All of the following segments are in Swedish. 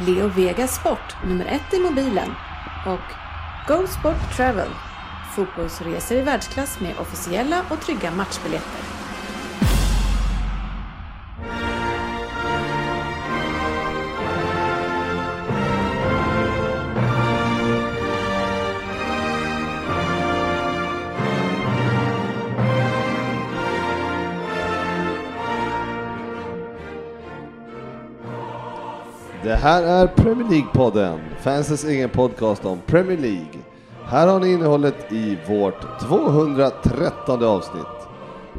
Leo Vegas Sport, nummer ett i mobilen och Go Sport Travel, fotbollsresor i världsklass med officiella och trygga matchbiljetter. Här är Premier League-podden, fansens egen podcast om Premier League. Här har ni innehållet i vårt 213 avsnitt.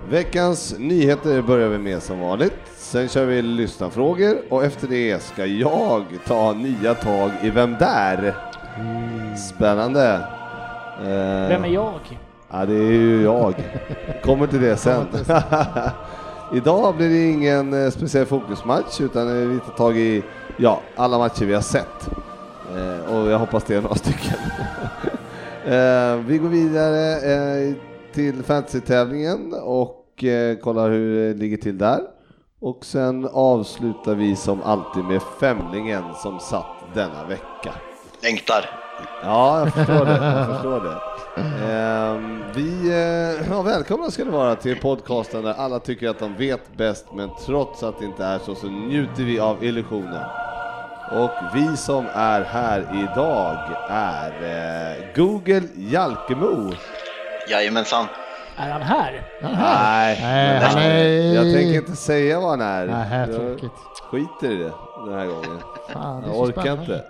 Veckans nyheter börjar vi med som vanligt. Sen kör vi lyssnarfrågor och efter det ska jag ta nya tag i Vem där? Spännande. Eh, Vem är jag? Ja, det är ju jag. Kommer till det sen. Idag blir det ingen eh, speciell fokusmatch utan vi tar tag i ja, alla matcher vi har sett. Eh, och jag hoppas det är några stycken. eh, vi går vidare eh, till fantasy-tävlingen och eh, kollar hur det ligger till där. Och sen avslutar vi som alltid med femlingen som satt denna vecka. Längtar. Ja, jag förstår det. Jag förstår det. Ehm, vi, eh, ja, välkomna ska ni vara till podcasten där alla tycker att de vet bäst, men trots att det inte är så, så njuter vi av illusionen. Och vi som är här idag är eh, Google Jalkemo. Jajamensan. Är han här? Nej, Nej, men han är- jag tänker inte säga vad han är. Nej, jag tråkigt. skiter i det den här gången. Fan, Jag orkar spännande.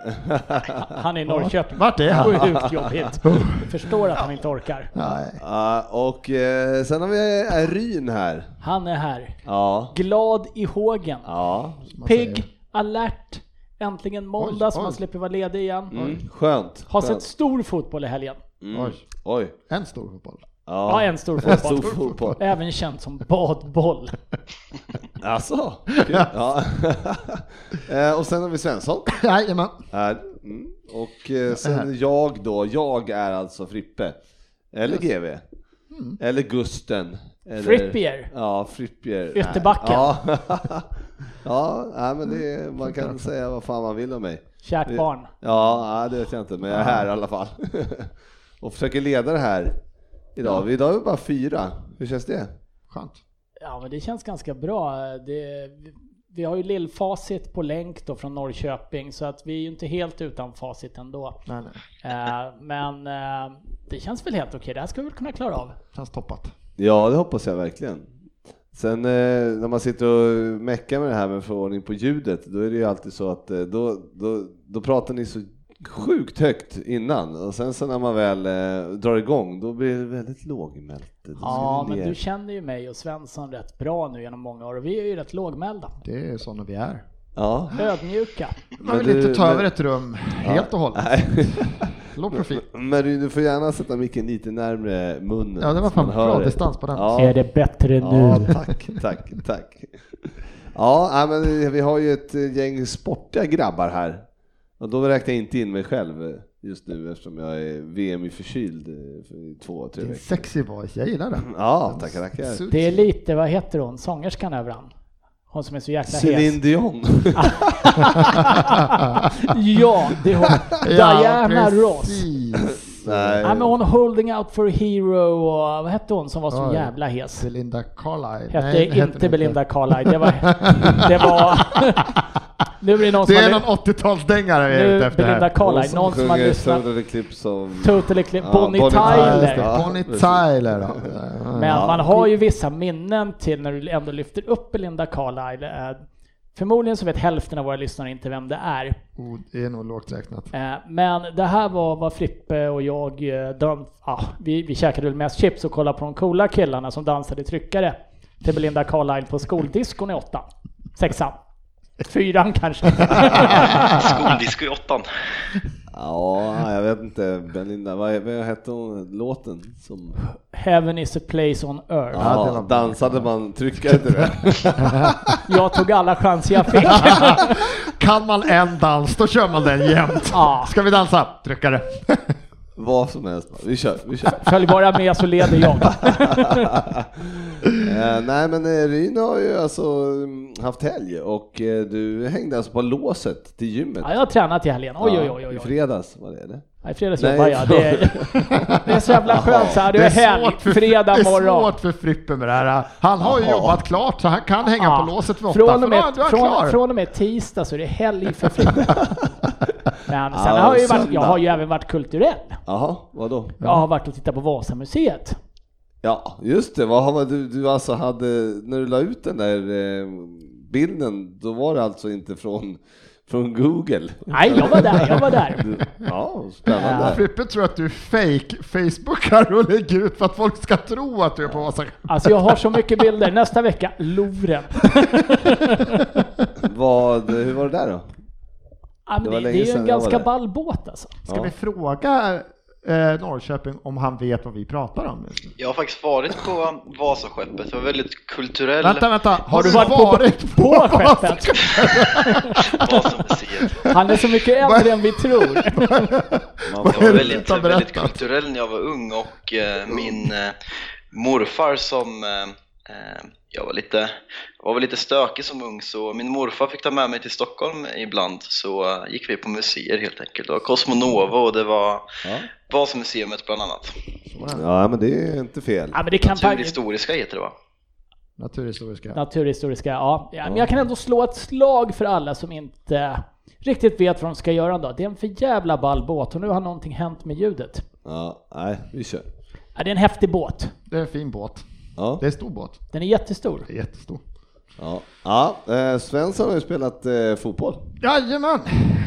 Han- Han är i Norrköping. Vart är han? Sjukt jobbigt. Jag förstår att han inte orkar. Nej. Ja, och eh, sen har vi eh, Ryn här. Han är här. Ja, Glad i hågen. ja. Pigg, alert. Äntligen måndag Oj, så man slipper vara ledig igen. Mm, skönt. Har skönt. sett stor fotboll i helgen. Mm. Oj. Oj. En stor fotboll. Ja, en stor fotboll. stor fotboll. Även känt som badboll. Alltså, ja. Eh, och sen har vi Svensson Jajamän. Mm. Och eh, sen jag då, jag är alltså Frippe. Eller GV. Eller Gusten. Eller, Frippier. Ja, Frippier. Ytterbacken. Ja, ja nej, men det, man kan säga vad fan man vill om mig. Kärt barn. Ja, det vet jag inte, men jag är här i alla fall. och försöker leda det här idag. Idag är vi bara fyra. Hur känns det? Skönt. Ja, men det känns ganska bra. Det, vi, vi har ju lillfacit på länk då från Norrköping, så att vi är ju inte helt utan facit ändå. Nej, nej. Eh, men eh, det känns väl helt okej. Det här ska vi väl kunna klara av. Känns toppat. Ja, det hoppas jag verkligen. Sen eh, när man sitter och meckar med det här med förordning på ljudet, då är det ju alltid så att eh, då, då, då pratar ni så sjukt högt innan och sen så när man väl eh, drar igång, då blir det väldigt lågmält. Ja, men ner. du känner ju mig och Svensson rätt bra nu genom många år och vi är ju rätt lågmälda. Det är sådana vi är. Ja. Ödmjuka. Man vill du- inte ta men- över ett rum helt och hållet. Nej. Låg profil. Men du, du får gärna sätta micken lite närmre munnen. Ja, det var fan bra distans på den. Ja. Är det bättre Ja, nu? tack, tack, tack. Ja, men vi har ju ett eh, gäng sportiga grabbar här. Och då räknar jag inte in mig själv eh, just nu eftersom jag är VM i förkyld eh, för i två, tre Din veckor. sexy voice, jag gillar den. Ja, tackar, tackar. Det är lite, vad heter hon, sångerskan över han? Hon som är så jäkla Céline. Dion. Ja, det är hon. Diana Ross. Nej, Ja, men hon Holding Out for a Hero och vad hette hon som var så Oj. jävla hes? Belinda Carlisle. Hette Nej, inte hon Belinda Carlisle, det var... Det var... nu är det någon Det är någon 80-talsdängare vi är ute efter Belinda. Carlisle, någon som har lyssnat... Solar Eclipse of... Totally Clip, Ja, Bonnie Ja, Tyler. Ja, Bonnie. Tyler då. Men Ja. man har ju vissa minnen till när du ändå lyfter upp Belinda Carlisle. Förmodligen så vet hälften av våra lyssnare inte vem det är. Oh, det är nog lågt räknat. Eh, Men det här var vad Frippe och jag, eh, de, ja, vi, vi käkade väl mest chips och kollade på de coola killarna som dansade tryckare till Belinda Carlisle på skoldiskon i åttan. Sexan. Fyran kanske. Skoldisco i åttan. Ja, jag vet inte. Belinda, vad, vad hette hon, låten? Som, Heaven is a place on earth. Ja, dansade man, tryckade inte det? Jag tog alla chanser jag fick. Kan man en dans, då kör man den jämt. Ja. Ska vi dansa? Tryckare. Vad som helst. Vi kör, vi kör. Följ bara med så leder jag. Eh, nej men eh, Ryn har ju alltså mm, haft helg och eh, du hängde alltså på låset till gymmet. Ja, jag har tränat i helgen. Oj, oj, oj, I oj. oj. fredags var det eller? Nej, fredags Nej, jobbar jag. Det är, det är så jävla skönt så här. Det är helg, för, fredag det är morgon. svårt för Frippe med det här. Han har ju jobbat klart så han kan hänga Ja. på låset vid åtta. Från och, med, är- är från, från och med tisdag så är det helg för Frippe. Men sen Ja, har jag, ju varit, jag har ju även varit kulturell. Jaha, vadå? Jag har varit och tittat på Vasamuseet. Ja, just det. Vad har man- du, du alltså hade, när du la ut den där eh, bilden, då var det alltså inte från, från Google? Nej, jag var där, jag var där. Ja, spännande. Frippe tror att du är fake Facebookar och lägger ut för att folk ska tro att du är på Vasa. Alltså jag har så mycket bilder. Nästa vecka, Louvren. Vad, hur var det där då? Ja, men Det det, det är ju en ganska ball båt alltså. Ska Ja. vi fråga eh, Norrköping om han vet vad vi pratar om? Jag har faktiskt varit på Vasaskeppet, det var väldigt kulturell Vänta, vänta. Har, Har du du varit på- varit på, På skeppet. Han är så mycket äldre än vi tror. Är var väldigt, väldigt kulturell när jag var ung och eh, min eh, morfar som eh, eh, jag var lite, var väl lite stökig som ung så min morfar fick ta med mig till Stockholm ibland så eh, gick vi på museer helt enkelt. Det var Cosmonova och det var Ja. Vasamuseet bland annat. ja, men det är inte fel. Ja, men det kan Naturhistoriska heter det va? Naturhistoriska. Naturhistoriska, ja. ja. Men jag kan ändå slå ett slag för alla som inte riktigt vet vad de ska göra då. Det är en för jävla ball båt och nu har någonting hänt med ljudet. Ja, nej, vi kör. Ja, det är en häftig båt. Det är en fin båt. Ja, Det är en stor båt. Den är jättestor. Det är jättestor. Ja. ja eh, Svensson har ju spelat eh, fotboll. Jajamän!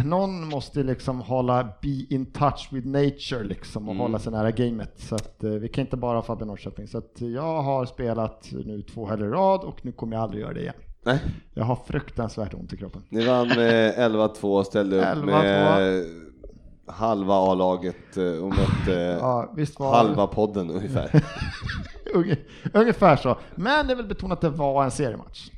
Någon måste liksom hålla be in touch with nature liksom och hålla sig nära gamet. Så att eh, vi kan inte bara ha Fabbe Norrköping. Så att jag har spelat nu två helger i rad och nu kommer jag aldrig göra det igen. Nej. Jag har fruktansvärt ont i kroppen. Ni vann med 11-2 ställde upp 11-2. med halva A-laget eh, och mötte Ja, visst var halva podden ungefär. Unge- Ungefär så. Men jag vill betona att det var en seriematch.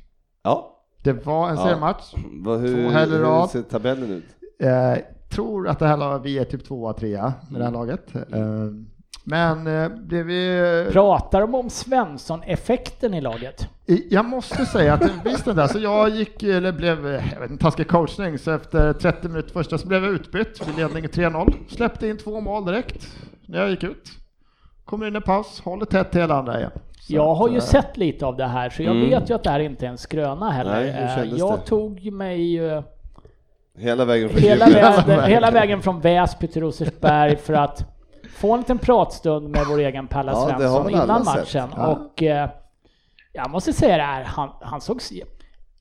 Ja, Det var en Ja. seriematch. vad, hur, Två helger i hur rad. ser tabellen ut? Eh, tror att det här laget, vi är typ tvåa, trea med det här laget. Eh, men eh, blev vi... Pratar de om Svensson-effekten i laget? Jag måste säga att visst det där, så jag gick, eller blev, jag vet inte, taskig coachning, så efter 30 minuter första så blev jag utbytt vid ledning 3-0. Släppte in två mål direkt när jag gick ut. Kommer in i paus, håller tätt hela andra igen. Så Jag har att, ju eh, sett lite av det här så jag Mm. vet ju att det här inte är en skröna heller. Nej, jag det? tog mig eh, Hela vägen från hela, vägen, hela vägen från Väsby till Rosersberg för att få en liten pratstund med vår egen Palla Ja, Svensson innan matchen. Ja. Och eh, jag måste säga det här, han, han såg...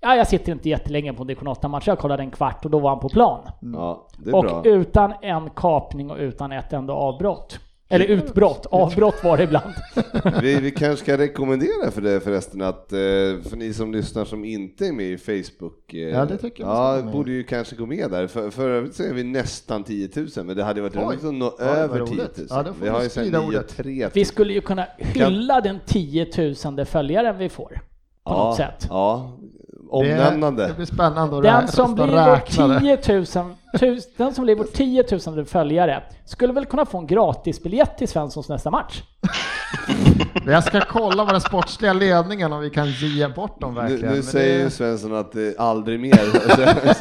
Ja, jag sitter inte jättelänge på en division 8-match, jag kollade en kvart och då var han på plan. Ja, Och bra. utan en kapning och utan ett enda avbrott. Eller utbrott, avbrott var det ibland. Vi, vi kanske ska rekommendera för det förresten att, eh, för ni som lyssnar som inte är med i Facebook, eh, Ja, det tycker jag ja, borde ju kanske gå med där. För, för övrigt så är vi nästan 10 000, men det hade varit roligt att nå över 10 000. roligt. Ja, vi har ju sen sprida 9 ordet. 3 Vi skulle ju kunna hylla den 10 000 följaren vi får. På ja, något sätt. Ja, omnämnande. det blir spännande att Den som blir räkna vår det. 10 000, tus, den som blir vår 10 000 följare skulle väl kunna få en gratisbiljett till Svenssons nästa match? Jag ska kolla vad den sportsliga ledningen om vi kan ge bort dem Nu, verkligen. nu Men säger det- ju Svensson att det aldrig mer.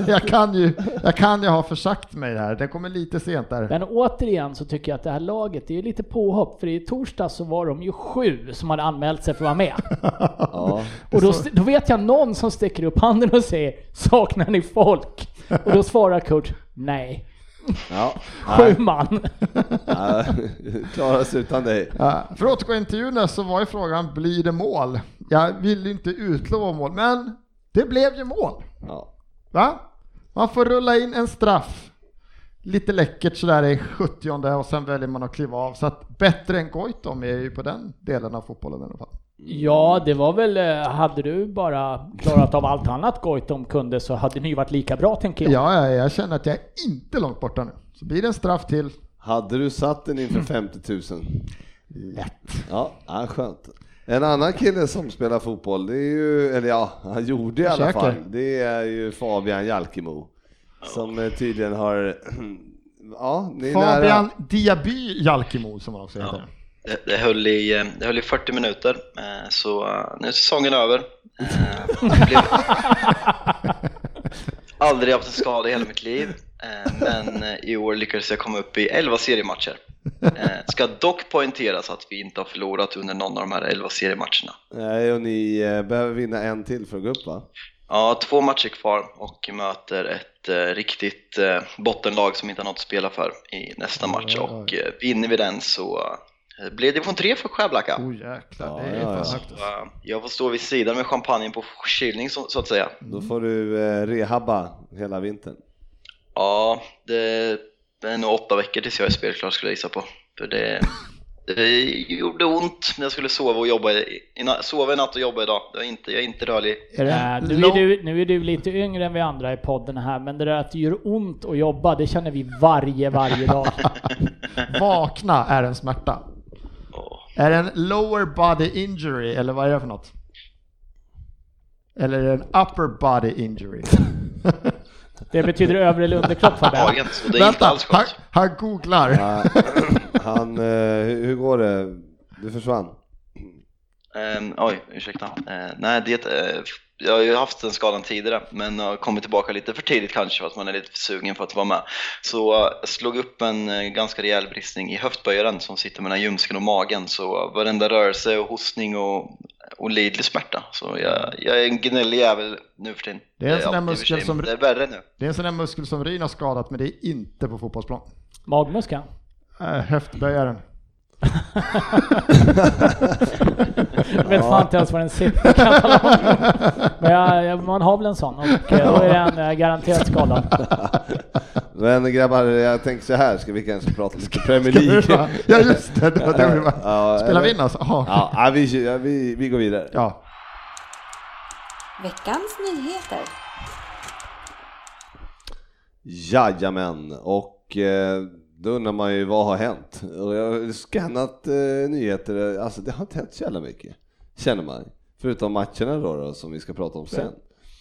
jag, kan ju, jag kan ju ha försagt mig här, det kommer lite sent där. Men återigen så tycker jag att det här laget, det är lite påhopp, för i torsdag så var de ju sju som hade anmält sig för att vara med. ja. Och då, då vet jag någon som sticker upp handen och säger “Saknar ni folk?” Och då svarar coach “Nej, Ja. sju man”. Ja, Klarar sig utan dig. Ja, för att återgå till intervjun så var ju frågan, blir det mål? Jag vill ju inte utlova mål, men det blev ju mål. Ja. Va? Man får rulla in en straff. Lite läckert sådär i 70 och sen väljer man att kliva av. Så att bättre än Goitom är ju på den delen av fotbollen i alla fall. Ja, det var väl, eh, hade du bara klarat av allt annat Goitom kunde så hade ni varit lika bra tänker jag. Ja, ja, jag känner att jag är inte långt borta nu. Så blir det en straff till. Hade du satt den inför 50 000? Lätt. Ja, ja, skönt. En annan kille som spelar fotboll, det är ju, eller ja, han gjorde i alla Försöker. fall, det är ju Fabian Jalkemo. Som eh, tydligen har, ja, Fabian nära. Diaby Jalkemo som han också heter. Det, det, höll i, eh, det höll i 40 minuter, eh, så eh, nu är säsongen över. Blev... Aldrig haft en skada i hela mitt liv, men i år lyckades jag komma upp i 11 seriematcher. Ska dock poängteras att vi inte har förlorat under någon av de här 11 seriematcherna. Nej, och ni eh, behöver vinna en till för att gå upp va? Ja, två matcher kvar och möter ett riktigt bottenlag som inte har något att spela för i nästa match och vinner vi den så eh, blir det division 3 för Skärblacka. Oh jäklar, Ja, det är ja, fan ja. högt. Så, eh, jag får stå vid sidan med champagnen på kylning så, så att säga. Då får du eh, rehabba hela vintern. Ja, det är nog åtta veckor tills jag är spelklar skulle jag gissa på. För det, det gjorde ont när jag skulle sova och jobba i, sova i natt och jobba idag. Jag är inte, jag är inte rörlig. Är det Äh, nu, är du, nu är du lite yngre än vi andra i podden här, men det där att det gör ont att jobba, det känner vi varje, varje dag. Vakna är en smärta. Är det en lower body injury eller vad är det för något? Eller är det en upper body injury? Det betyder övre eller underkropp för det alls han, han googlar. Ja, han, eh, hur går det? Du försvann? Ehm, oj, ursäkta. Eh, nej, det, eh, jag har ju haft den skadan tidigare, men har kommit tillbaka lite för tidigt kanske för att man är lite för sugen för att vara med. Så eh, jag slog upp en eh, ganska rejäl bristning i höftböjaren som sitter mellan ljumsken och magen. Så eh, varenda rörelse och hostning och olidlig smärta. Så jag, jag är en gnällig jävel nu för tiden. Det är en sån där muskel som- Det är värre nu. Det är en sån där muskel som Ryn har skadat men det är inte på fotbollsplan. Magmuskeln? Äh, höftböjaren. Jag vet fan inte ens var den sitter. Men jag, jag, man har väl en sån och eh, då är den eh, garanterat skadad. Men grabbar, jag tänker så här, ska vi kanske prata lite Premier League? ja just det, det var det vi var. Ja, Spelar vi in alltså? Aha. Ja, vi, vi, vi går vidare. ja. Veckans nyheter. Jajamän, och eh, då undrar man ju vad har hänt? Och jag har skannat eh, nyheter, alltså det har inte hänt så jävla mycket, känner man. Förutom matcherna då, då som vi ska prata om sen.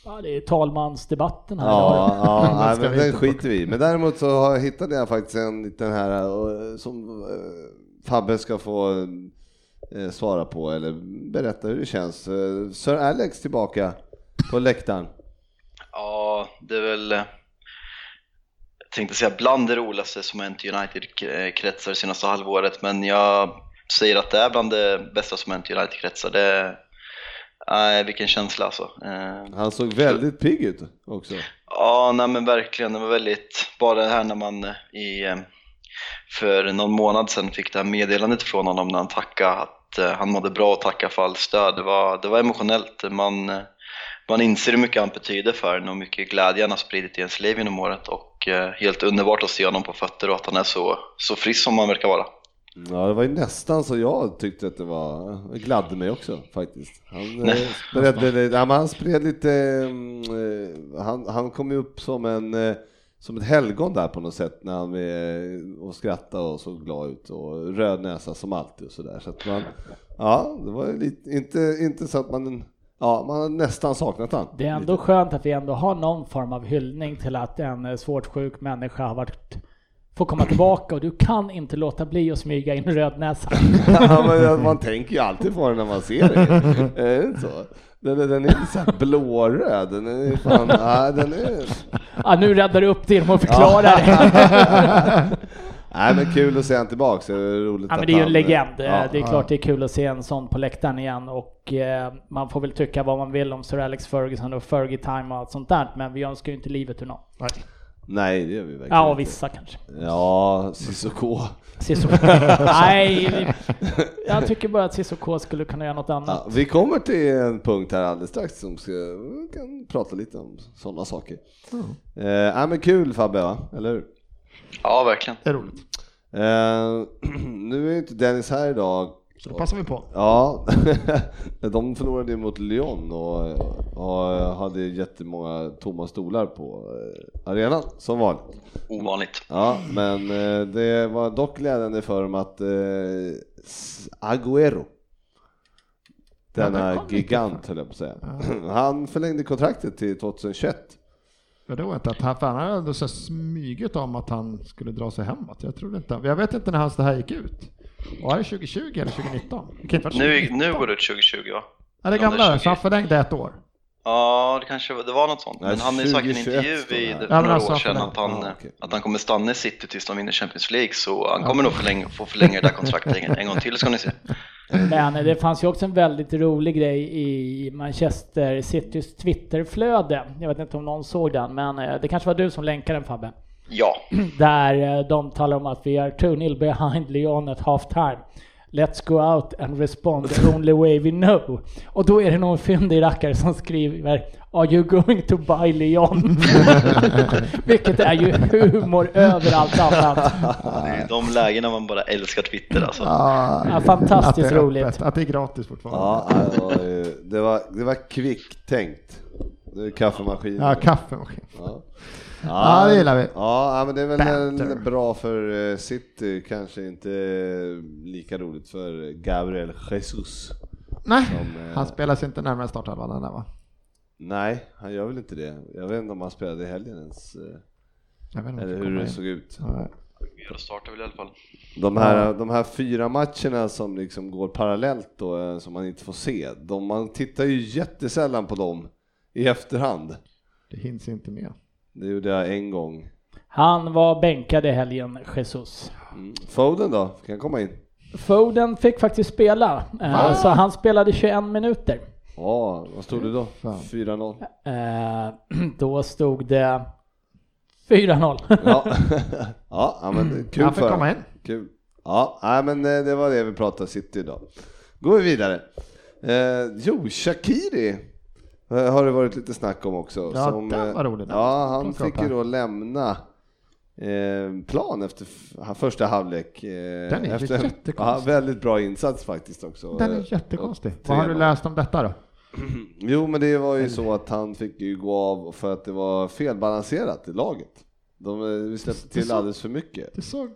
Ja, det är talmansdebatten här. Ja, ja Den nej, men vi den skiter vi i. Men däremot så har- hittade jag faktiskt en liten här eh, som eh, Fabbe ska få eh, svara på eller berätta hur det känns. Eh, Sir Alex tillbaka på läktaren. Ja, det är väl... eh, tänkte säga bland det roligaste som hänt i United-kretsar senaste halvåret, men jag säger att det är bland det bästa som hänt i United-kretsar. Det Nej, vilken känsla alltså. Eh, Han såg väldigt pigg ut också. Ja, nej men verkligen. Det var väldigt, bara det här när man eh, i, eh, för någon månad sedan fick det här meddelandet från honom när han tackade att eh, han mådde bra och tackade för all stöd. Det var, det var emotionellt. Man, eh, man inser hur mycket han betyder för en och hur mycket glädje han har spridit i ens liv genom året och eh, helt underbart att se honom på fötter och att han är så, så frisk som han verkar vara. Ja, det var ju nästan så jag tyckte att det var. Det gladde mig också faktiskt. Han, eh, spred, ja, han spred lite, mm, eh, han, han kom ju upp som en eh, som ett helgon där på något sätt när han eh, och skrattade och såg glad ut och röd näsa som alltid och sådär. Så att man, ja, det var lite, inte, inte så att man, ja, man har nästan saknat han. Det är ändå skönt att vi ändå har någon form av hyllning till att en eh, svårt sjuk människa har varit får komma tillbaka och du kan inte låta bli att smyga in rödnäsan. Ja, man tänker ju alltid på den när man ser det. Inte så? Den, är- den är lite så här blåröd. Den är fan, ja, den är... Ja, nu räddar du upp det genom att förklara det. Nej men kul att se han tillbaks, det är roligt Ja, men det är ju en legend. Eh, Ja, det är ja. klart det är kul att se en sån på läktaren igen och eh, man får väl tycka vad man vill om Sir Alex Ferguson och Fergie Time och allt sånt där, men vi önskar ju inte livet ur någon. Nej. Nej det gör vi verkligen Ja, och inte. vissa kanske. Ja, Cissoko. Cissoko. Nej, jag tycker bara att Cissoko skulle kunna göra något annat. Ja, vi kommer till en punkt här alldeles strax som ska, vi kan prata lite om sådana saker. Eh, ja, men kul Fabbe va? Eller hur? Ja, verkligen. Det är roligt. Eh, nu är ju inte Dennis här idag Så då passar vi på. Ja, de förlorade mot Lyon och, och hade jättemånga tomma stolar på eh, arenan som vanligt. Ovanligt. Ja, men eh, det var dock glädjande för dem att eh, Agüero, denna gigant höll jag på att säga, han förlängde kontraktet till 2021. Ja, det var inte att han, för han hade ändå så smyget om att han skulle dra sig hemåt. Jag trodde inte, jag vet inte när hans det här gick ut. Var det 2020 eller 2019? Det kan inte vara Nu, 2019. nu går det ut 2020 va? Ja, det gamla, 20. så han förlängde ett år. Ja, det kanske var- det var något sånt. Nej, Men han har ju sagt i en 2021 intervju står det i, här. för men några alltså, år sedan att han, Ja, okej. att han kommer stanna i City tills de vinner Champions League. Så han kommer nog förlänga, få förlänga det där kontraktet en, en gång till ska ni se. Men det fanns ju också en väldigt rolig grej i Manchester Citys Twitterflöde. Jag vet inte om någon såg den, men eh, det kanske var du som länkade den Fabbe. Ja, Där eh, de talar om att vi är 2-0 behind Lyon at half time. Let's go out and respond the only way we know. Och då är det någon fyndig rackare som skriver Are you going to buy Lyon? Vilket är ju humor över allt annat. de lägena man bara älskar Twitter alltså. Ja, fantastiskt att det roligt. Att det är gratis fortfarande. Ja, det var, det var, det var kvicktänkt. Det är kaffemaskin. Ja, kaffemaskin. Ja. Ja, det gillar vi. Ja, ja, men det är väl Banter. en, bra för eh, City, kanske inte lika roligt för Gabriel Jesus. Nej, Som, eh, han spelas inte närmare startelvan än där va? Nej, han gör väl inte det. Jag vet inte om han spelade i helgen ens, eh, Jag vet inte om eller hur det in. såg ut. Nej. Jag startar väl i alla fall. De här, de här fyra matcherna som liksom går parallellt då, eh, som man inte får se, de, man tittar ju jättesällan på dem i efterhand. Det hinns inte med. Det gjorde jag en gång. Han var bänkad i helgen, Jesus. Mm. Foden då, kan jag komma in? Foden fick faktiskt spela, eh, så han spelade 21 minuter. Ja, vad stod det då? Fan. 4-0. Eh, Då stod det 4-0. Ja. ja, men kul Han fick för komma in. Kul. Ja, nej, men eh, det var det vi pratade City idag. Går vi vidare. Eh, jo, Shakiri har det varit lite snack om också. Ja, som, den eh, var rolig. Den Ja, han fick ju då lämna eh, plan efter första halvlek. Eh, Den är efter jättekonstig. ja, väldigt bra insats faktiskt också. Den Eh, är jättekonstig. Vad har du läst om detta då? Jo, men det var ju så att han fick ju gå av för att det var felbalanserat i laget. De eh, vi släppte till alldeles för mycket. Det såg...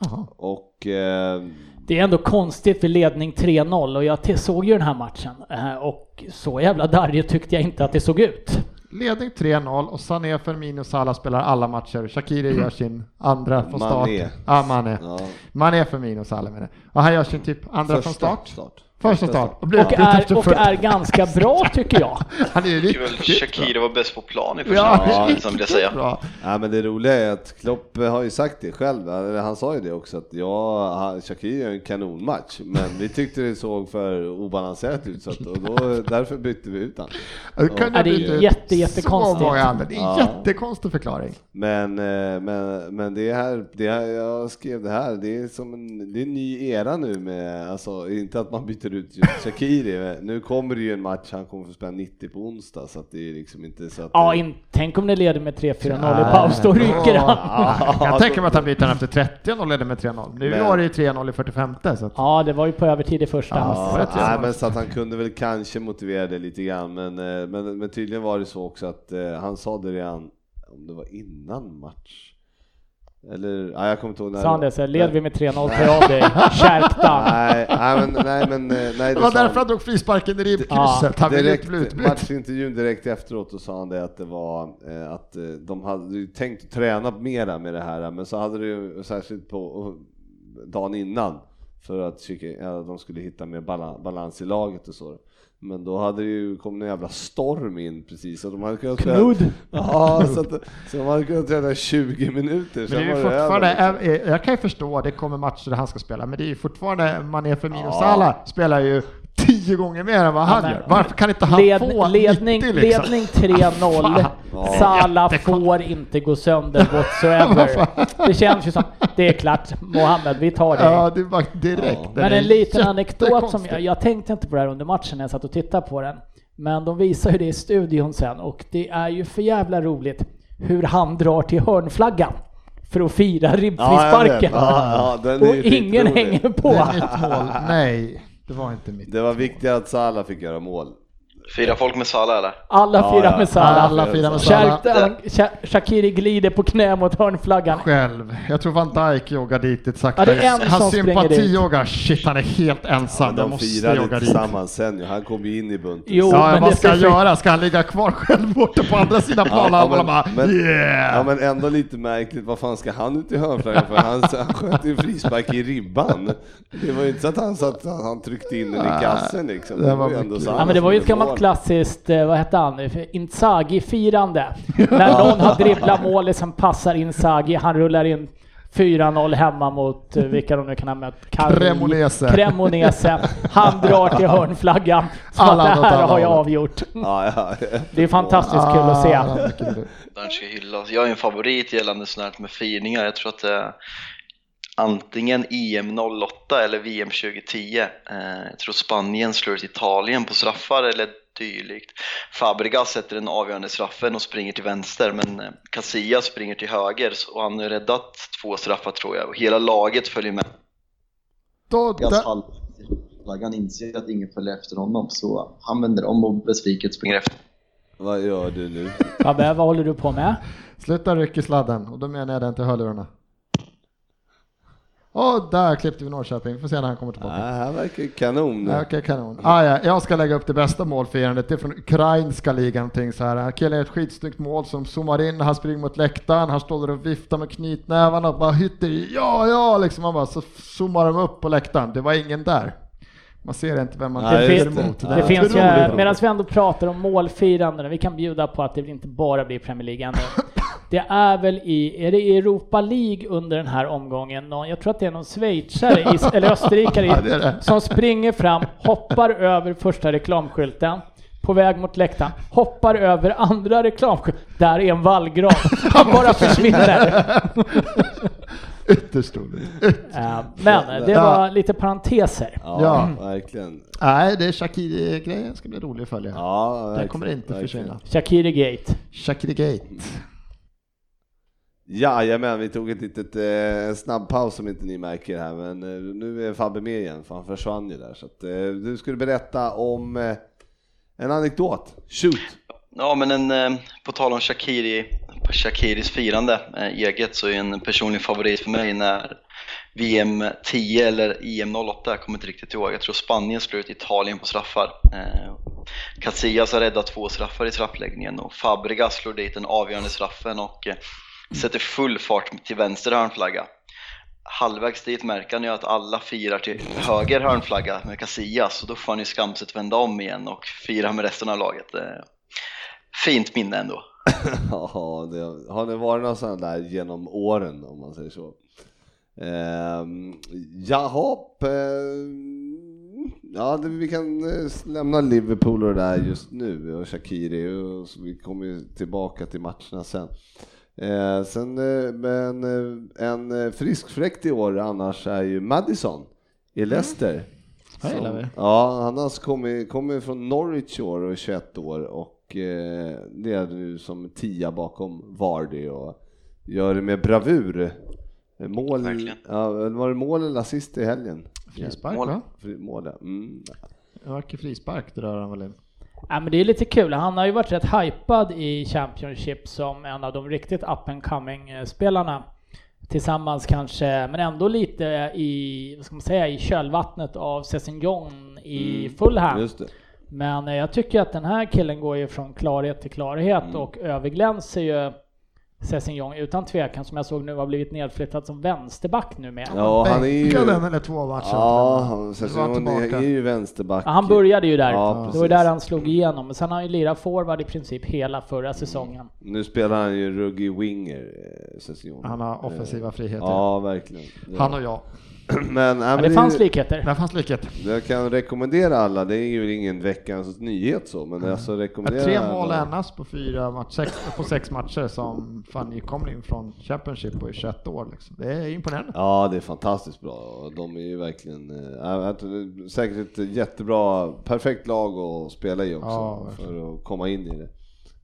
Jaha. Och eh, Det är ändå konstigt vid ledning 3-0 och jag såg ju den här matchen eh, och så jävla darrig tyckte jag inte att det såg ut. Ledning 3-0 och Sané, Firmino, Salah spelar alla matcher. Shakiri gör sin andra från start. Mané. Ja, Mané. ja, Mané, Firmino, Salah menar jag. Och han gör sin typ andra från start. start. Första start. Och, Och är, och är ganska bra tycker jag. Han är riktigt Shakira var bäst på plan i första Ja, som vill jag säga. bra. Ja, men det roliga är att Klopp har ju sagt det själv, eller han sa ju det också att ja, Shakiri gör en kanonmatch, men vi tyckte det såg för obalanserat ut så att, och då, därför bytte vi ut kunde Ja, det är jätte- jättekonstigt. Det är en jättekonstig förklaring. Men, eh, men, men det här, det här, jag skrev det här, det är som en, det är en ny era nu med, alltså inte att man byter ut just Shakiri, nu kommer det ju en match, han kommer få spela 90 på onsdag så att det är liksom inte så att Ja, det, in, tänk om det leder med 3-4-0 i paus, då ryker han. Jag kan tänka mig att han byter den efter 30 och ledde med 3-0. Nu Men- var det ju 3-0 i 45 så att, Ja, det var ju på övertid i första. Ja, rätt nej, men så att han kunde väl kanske motivera det lite grann, men, eh, men, men tydligen var det så också att eh, han sa det redan, om det var innan match, eller, nej jag kommer inte ihåg när. Sa han det leder vi med 3-0 tar jag av dig, kärktan. Nej, nej, men, nej, men, eh, nej det var sa därför han. drog frisparken i ribbkrysset. Han ville inte bli Direkt, utbytt. matchintervjun direkt efteråt så sa han det att det var eh, att eh, de hade ju tänkt träna mera med det här men så hade det ju särskilt på dagen innan för att de skulle hitta mer bala- balans i laget och så. Men då hade det ju kommit en jävla storm in precis så de hade kunnat träna- Knudd. Ja, så, att, så de hade kunnat träna 20 minuter. Men det är fortfarande, liksom. jag kan ju förstå, det kommer matcher där han ska spela, men det är ju fortfarande, Mané, Firmino, Ja. Salah spelar ju tio gånger mer än vad han men- gör. Varför kan inte han Led, få ledning, 90 liksom? ledning 3-0. Fan. Ja. Jättekonstigt. får inte gå sönder whatsoever. Det känns ju som, det är klart, Mohammed, vi tar det. Ja, det var direkt. Ja. Men en liten anekdot som jag, jag tänkte inte på det här under matchen när jag satt och tittade på den. Men de visar ju det i studion sen och det är ju för jävla roligt hur han drar till hörnflaggan. för att fira Ja, ribbfrisparken. Ja, ja, är och ingen hänger på. Nej, det var inte mitt. Det var viktigt att Salah fick göra mål. Firar folk med Salah eller? Alla Ja, firar ja. med Salah. Alla firar med Salah. Shak- Sha- Shakiri glider på knä mot hörnflaggan. Själv. Jag tror Van Dijk joggar dit lite sakta. Ja, det är en Hans som springer sympati dit. joggar. Shit, han är helt ensam. jag de måste firade jogga dit. tillsammans sen. Han kom ju in i bunten. Jo, Ja, men vad det ska jag ska- göra? Ska han ligga kvar själv borta på andra sidan planen? Ja, Han men, bara men, yeah! ja, men ändå lite märkligt, vad fan ska han ut i hörnflaggan för? Han, han sköt ju frispark i ribban. Det var ju inte så att han, satt, han tryckte in den i kassen liksom. det var ju ändå Ja men det var ju ett gammalt klassiskt, eh, vad hette han, Inzaghi-firande. När någon har dribblat målet som passar Inzaghi, han rullar in 4-0 hemma mot eh, vilka de nu kan ha mött. Cremonese. Cremonese. Han drar till hörnflaggan. Som Alla det här har jag avgjort. Ja, ja. Det är fantastiskt kul att se. Ah. Den ska hyllas. Jag är en favorit gällande sånt här med firningar. Jag tror att det är antingen EM 08 eller VM 2010. Eh, Jag tror Spanien slår ut Italien på straffar eller dylikt. Fabregas sätter den avgörande straffen och springer till vänster men eh, Casillas springer till höger och han har räddat två straffar tror jag och hela laget följer med. Då, där, halv flaggan inser att ingen följer efter honom så han vänder om och besviket springer efter. Vad gör du nu? Fabbe, vad håller du på med? sluta ryck i sladden och då menar jag den till hörlurarna. Och där klippte vi Norrköping, får se när han kommer Ja, tillbaka. här verkar kanon. Ja, Okej, kanon. Ah, ja, jag ska lägga upp det bästa målfirandet, det är från ukrainska ligan någonting så här. Killen gör ett skitsnyggt mål som zoomar in, han springer mot läktaren, han står där och viftar med knytnävarna och bara hytter ja, ja, liksom. Han bara, så zoomar de upp på läktaren, det var ingen där. Man ser inte vem man Nej, Det, emot. det. det Ja, finns ju, medan vi ändå pratar om målfiranden, vi kan bjuda på att det inte bara blir Premier League ändå. Det är väl i, är det i Europa League under den här omgången, någon, jag tror att det är någon schweizare, i, eller österrikare, Ja, det det. som springer fram, hoppar över första reklamskylten, på väg mot läktaren, hoppar över andra reklamskylten, där är en vallgrav, han bara försvinner. Ytterst roligt. Men det var lite parenteser. Ja, Ja. verkligen. Nej, det är Shakiri-grejen ska bli rolig att följa. Ja, Den kommer inte verkligen. försvinna. Shakiri Gate. Shakiri-gate. Jajamän, vi tog ett litet eh, snabb paus som inte ni märker här, men eh, nu är Fabbe med igen, för han försvann ju där. Så att, eh, du skulle berätta om eh, en anekdot. Shoot! Ja, men en, eh, på tal om Shakiri, Shakiris firande eh, eget så är en personlig favorit för mig när VM 10 eller EM 08, jag kommer inte riktigt ihåg, jag tror Spanien slår ut Italien på straffar. Eh, Casillas har räddat två straffar i straffläggningen och Fabregas slår dit den avgörande straffen och eh, sätter full fart till vänster hörnflagga. Halvvägs dit märker han ju att alla firar till höger hörnflagga med Casillas och då får han ju skamset vända om igen och fira med resten av laget. Eh, Fint minne ändå. Ja, det, har det varit något sånt där genom åren om man säger så? Ehm, jaha, eh, ja det, vi kan eh, lämna Liverpool och det där just nu och Shakiri och vi kommer ju tillbaka till matcherna sen. Eh, sen eh, men eh, en eh, frisk fläkt i år annars är ju Madison i Leicester. Det gillar Som- vi. Ja, han har kommit, kommit från Norwich i år och är 21 år och eh, leder nu som tia bakom Vardy och gör det med bravur. Mål, Verkligen. ja, var det mål eller assist i helgen? Frispark Mål. va? Fri- Mål, ja. mm. Det verkar frispark, det rör han väl in. Ja, men det är lite kul. Han har ju varit rätt hypad i Championship som en av de riktigt up and coming eh, spelarna. Tillsammans kanske, men ändå lite i, vad ska man säga, i kölvattnet av Sessignon i Fulham. Just det. Men eh, jag tycker att den här killen går ju från klarhet till klarhet Mm. och överglänser ju Sessignon utan tvekan som jag såg nu har blivit nedflyttad som vänsterback nu med. Ja, han är ju... En eller två matcher. Ja, tillbaka. är ju vänsterback. Ja, han började ju där. Ja, det var där han slog igenom. Men sen har han ju lirat forward i princip hela förra säsongen. Nu spelar han ju ruggig winger, eh, Session. Han har offensiva friheter. Ja, verkligen. Han och jag. Men, ja, Ja, men det fanns likheter. Där fanns likhet. Jag kan rekommendera alla, det är ju ingen veckans nyhet så, men alltså rekommendera Tre mål alla. på, fyra match, sex, på sex matcher som fan nykomling från Championship är 21 år. Liksom. Det är imponerande. Ja, det är fantastiskt bra. De är ju verkligen, det är säkert ett jättebra, perfekt lag att spela i också Ja, för att komma in i det.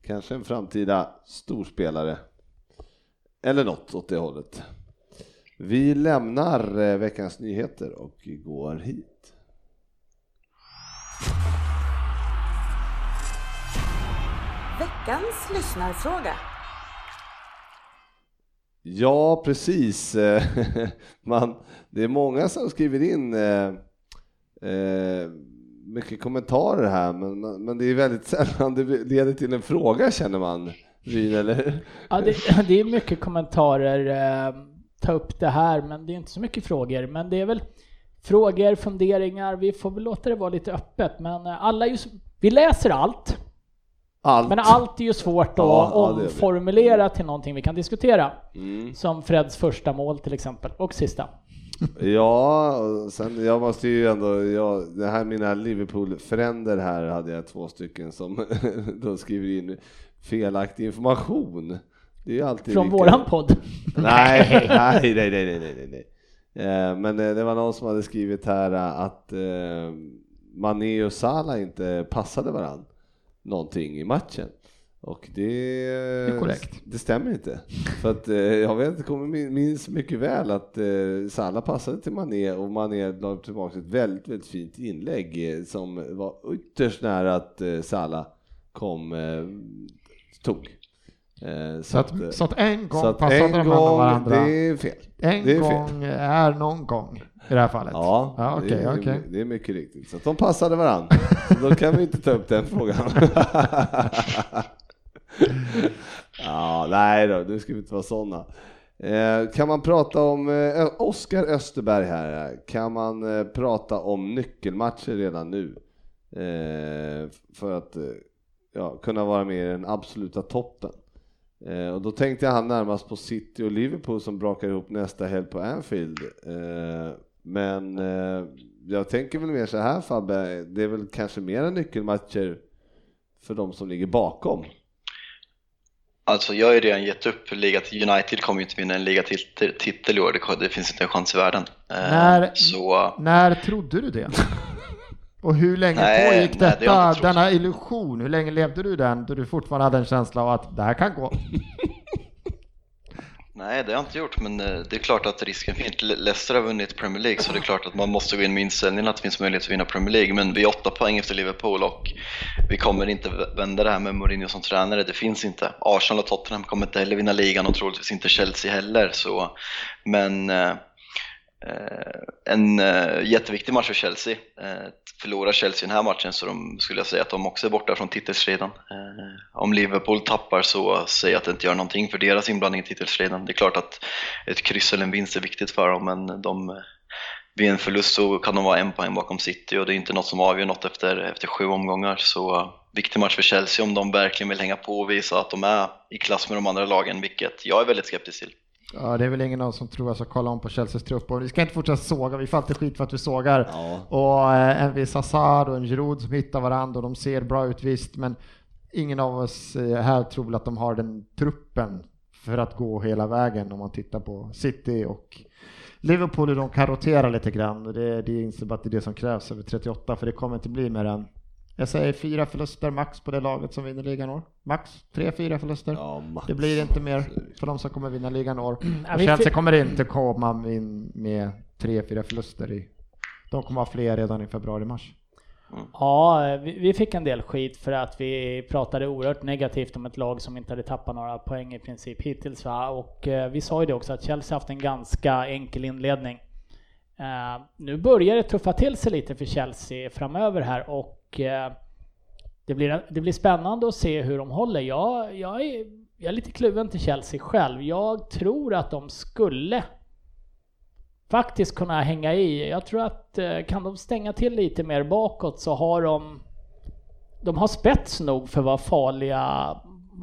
Kanske en framtida storspelare. Eller något åt det hållet. Vi lämnar eh, veckans nyheter och går hit. Veckans lyssnarfråga. Ja, precis. Man, det är många som skriver in eh, eh, mycket kommentarer här, men, men det är väldigt sällan det leder till en fråga känner man. Ryn, eller? Ja, det, det är mycket kommentarer. Ta upp det här, men det är inte så mycket frågor. Men det är väl frågor, funderingar. Vi får väl låta det vara lite öppet. Men eh, alla just, vi läser allt. Allt. Men allt är ju svårt att Ja, ja, är omformulera till någonting vi kan diskutera. Mm. Som Freds första mål till exempel, och sista. Ja, sen jag måste ju ändå, jag, det här mina Liverpool-fränder här hade jag två stycken som de skriver in felaktig information. Det är alltid Från lika- våran podd. Nej, nej, nej, nej, nej, nej. Eh, Men eh, det var någon som hade skrivit här eh, att Mané och Salah inte passade varann någonting i matchen. Och det, korrekt. det stämmer inte. För att jag vet, kommer min- minns mycket väl att Salah passade till Mané och Mané la tillbaka ett väldigt, väldigt fint inlägg som var ytterst nära att Salah kom, tog. Eh, Så att, eh, så att en gång så att passade en de gång, varandra. det är fel. en det är fel. gång är någon gång i det här fallet. Ja, ja det, okej, är, okej. det är mycket riktigt. Så att de passade varandra. Så då kan vi inte ta upp den frågan. ja, nej då, nu ska vi inte vara sådana. Eh, kan man prata om eh, Oskar Österberg här? Kan man eh, prata om nyckelmatcher redan nu? Eh, för att ja, kunna vara med i den absoluta toppen. Eh, och då tänkte jag han närmast på City och Liverpool som brakar ihop nästa helg på Anfield. Eh, men eh, jag tänker väl mer så här Fabbe, det är väl kanske mera nyckelmatcher för de som ligger bakom. Alltså jag har ju redan gett upp liga United kommer ju inte vinna en ligatitel titel i år, det, det finns inte en chans i världen. Eh, När- Så När trodde du det? Och hur länge Nej, pågick nej, det detta, trott. denna illusion? Hur länge levde du den då du fortfarande hade en känsla av att det här kan gå? nej, det har jag inte gjort, men eh, det är klart att risken finns. Le- Leicester har vunnit Premier League, så det är klart att man måste gå in med inställningen att det finns möjlighet att vinna Premier League. Men vi är åtta poäng efter Liverpool och vi kommer inte vända det här med Mourinho som tränare, det finns inte. Arsenal och Tottenham kommer inte heller vinna ligan och troligtvis inte Chelsea heller. Så, men eh, Eh, en jätteviktig match för Chelsea. Förlorar Chelsea den här matchen så de, skulle jag säga att de också är borta från titelstriden. Eh, om Liverpool tappar så säger jag att det inte gör någonting för deras inblandning i titelstriden. Det är klart att ett kryss eller en vinst är viktigt för dem men de, vid en förlust så kan de vara en poäng bakom City och det är inte något som avgör något efter, efter sju omgångar. Så eh, viktig match för Chelsea om de verkligen vill hänga på och visa att de är i klass med de andra lagen, vilket jag är väldigt skeptisk till. Ja, det är väl ingen av som tror att jag ska kolla om på Chelseas trupp och vi ska inte fortsätta såga, vi får alltid skit för att vi sågar. Ja. Och eh, en viss Hazard och en Giroud som hittar varandra och de ser bra ut visst, men ingen av oss eh, här tror väl att de har den truppen för att gå hela vägen om man tittar på City och Liverpool hur de kan rotera lite grann. Det, det inser bara att det är det som krävs över 38 för det kommer inte bli mer än jag säger fyra förluster max på det laget som vinner ligan år. Max tre, fyra förluster. Ja, max. Det blir inte mer för de som kommer vinna ligan år. Ja, Chelsea fick- kommer inte komma in med tre, fyra förluster i. De kommer ha fler redan i februari-mars. Ja, vi, vi fick en del skit för att vi pratade oerhört negativt om ett lag som inte hade tappat några poäng i princip hittills. Va? Och eh, vi sa ju det också att Chelsea haft en ganska enkel inledning. Eh, nu börjar det tuffa till sig lite för Chelsea framöver här och eh, det, blir, det blir spännande att se hur de håller. Jag, jag, är, jag är lite kluven till Chelsea själv. Jag tror att de skulle faktiskt kunna hänga i. Jag tror att eh, kan de stänga till lite mer bakåt så har de de har spets nog för att vara farliga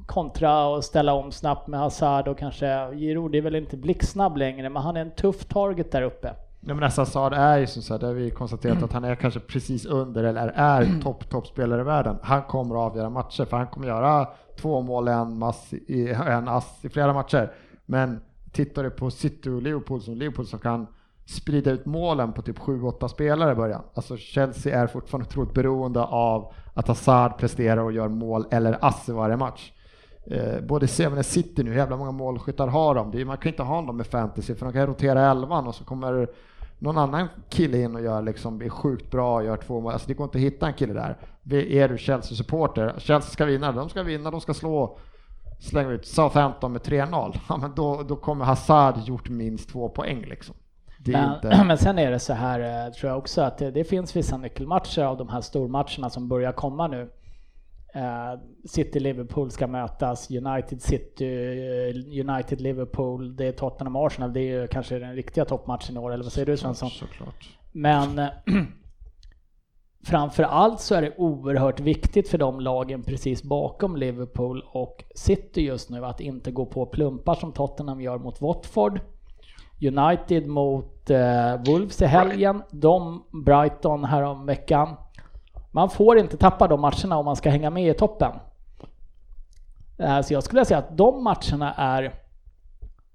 kontra och ställa om snabbt med Hazard och kanske Giroud är väl inte blixtsnabb längre men han är en tuff target där uppe. Ja, men alltså Hazard är ju som så här, där har vi konstaterat att han är kanske precis under eller är topp, toppspelare i världen. Han kommer att avgöra matcher för han kommer göra två mål, en, mass i, en ass i flera matcher. Men tittar du på City och Liverpool som Liverpool som kan sprida ut målen på typ 7-8 spelare i början. Alltså Chelsea är fortfarande otroligt beroende av att Hazard presterar och gör mål eller ass i varje match. eh, både och City nu, hur jävla många målskyttar har de? Det är, man kan inte ha dem med fantasy för de kan rotera elvan och så kommer någon annan kille in och gör liksom, blir sjukt bra och gör två mål. Alltså det går inte att hitta en kille där. Är du Chelsea-supporter, Chelsea ska vinna, de ska vinna, de ska slå slänger ut Southampton med 3-0, ja, men då, då kommer Hazard gjort minst två poäng liksom. Men, inte... men, sen är det så här, eh, tror jag också, att det, det, finns vissa nyckelmatcher av de här stormatcherna som börjar komma nu. Uh, City-Liverpool ska mötas, United-City, uh, United-Liverpool, det är Tottenham-Arsenal, det är kanske den riktiga toppmatchen i år, eller vad säger du Svensson? Såklart. Men uh, framför allt så är det oerhört viktigt för de lagen precis bakom Liverpool och City just nu att inte gå på plumpar som Tottenham gör mot Watford. United mot eh, Wolves i helgen, de Brighton härom veckan. Man får inte tappa de matcherna om man ska hänga med i toppen. Eh, så jag skulle säga att de matcherna är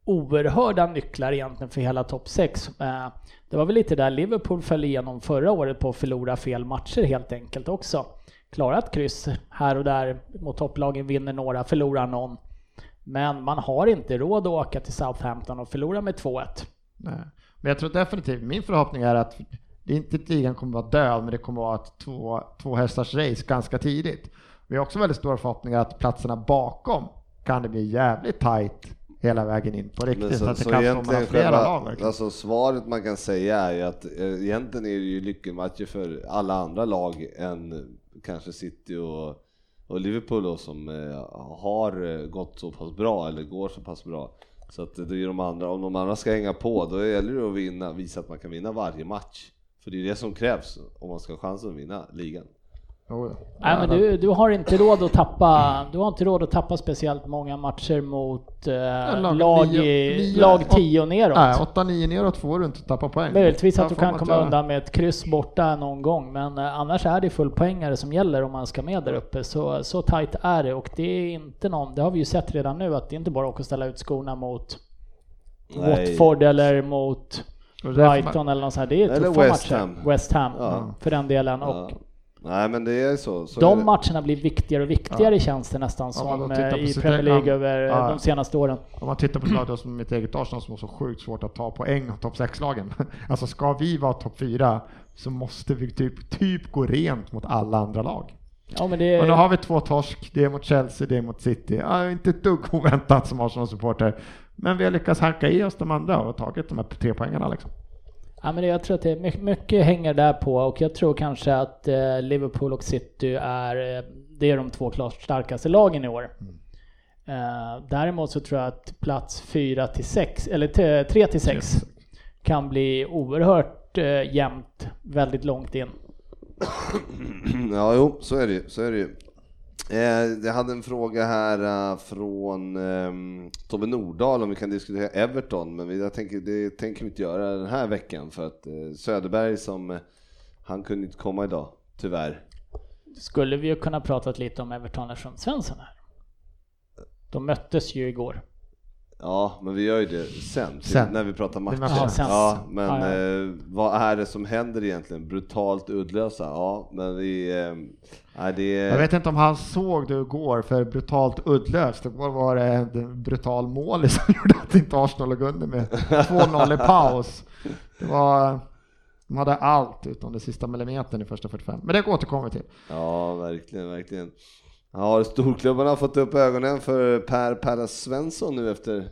oerhörda nycklar egentligen för hela topp 6. Eh, det var väl lite där Liverpool föll igenom förra året på att förlora fel matcher helt enkelt också. Klarat kryss här och där mot topplagen, vinner några, förlorar någon. Men man har inte råd att åka till Southampton och förlora med 2-1. Men jag tror definitivt, min förhoppning är att det är inte att ligan kommer vara död, men det kommer vara ett två, två hästars race ganska tidigt. Vi har också väldigt stora förhoppningar att platserna bakom kan det bli jävligt tight hela vägen in på riktigt. Så, att det så kan egentligen flera själva, lag Alltså svaret man kan säga är ju att eh, egentligen är det ju lyckomatcher för alla andra lag än kanske City och, och Liverpool då, som eh, har eh, gått så pass bra eller går så pass bra. Så att det är de andra, om de andra ska hänga på då gäller det att vinna, visa att man kan vinna varje match. För det är det som krävs om man ska ha chansen att vinna ligan. Oh ja. Nej, men du, du har inte råd att tappa, du har inte råd att tappa speciellt många matcher mot eh, lag, lag, nio, nio, lag 10 neråt. Nej, 8-9 neråt får du inte tappa poäng. Möjligtvis att du kan komma undan med ett kryss borta någon gång, men eh, annars är det fullpoängare som gäller om man ska med där uppe. Så, så tight är det och det är inte någon, det har vi ju sett redan nu, att det är inte bara att åka och ställa ut skorna mot Nej. Watford eller mot Brighton eller något sånt här. Det är eller tuffa West matcher. Ham. West Ham, ja. för den delen. Ja. Och Nej men det är så. så de är matcherna blir viktigare och viktigare ja. känns det nästan som ja, i Premier League över ja. de senaste åren. Om man tittar på lag som mitt eget Arsenal som har så sjukt svårt att ta poäng av topp 6-lagen. Alltså ska vi vara topp 4 så måste vi typ, typ gå rent mot alla andra lag. Ja, men det... Och nu har vi två torsk, det är mot Chelsea, det är mot City. Ja, inte ett dugg oväntat som Arsenal-supporter. Men vi har lyckats hacka i oss de andra och tagit de här tre poängarna liksom. Ja, men jag tror att det är mycket, mycket hänger där på och jag tror kanske att eh, Liverpool och City är, eh, det är de två klart starkaste lagen i år. Mm. Uh, däremot så tror jag att plats 4 till 6, eller 3 till 6 kan bli oerhört uh, jämnt väldigt långt in. Ja, jo, så är det ju. Så är det ju. Eh, jag hade en fråga här eh, från ehm, Tobbe Nordahl om vi kan diskutera Everton, men jag tänker, det tänker vi inte göra den här veckan för att eh, Söderberg som, eh, han kunde inte komma idag, tyvärr. Skulle vi ju kunna pratat lite om Everton eftersom Svensson här. De möttes ju igår. Ja, men vi gör ju det sen, sen. när vi pratar matcher. Ja, ja, men ja, ja. Eh, vad är det som händer egentligen? Brutalt uddlösa? Ja, men vi... Eh, det... Jag vet inte om han såg det igår för brutalt uddlöst. Igår var det en brutal mål som gjorde att inte Arsenal låg under med 2-0 i paus. Det var... De hade allt utom den sista millimetern i första 45. Men det återkommer vi till. Ja, verkligen, verkligen. Har storklubbarna fått upp ögonen för Per Perras Svensson nu efter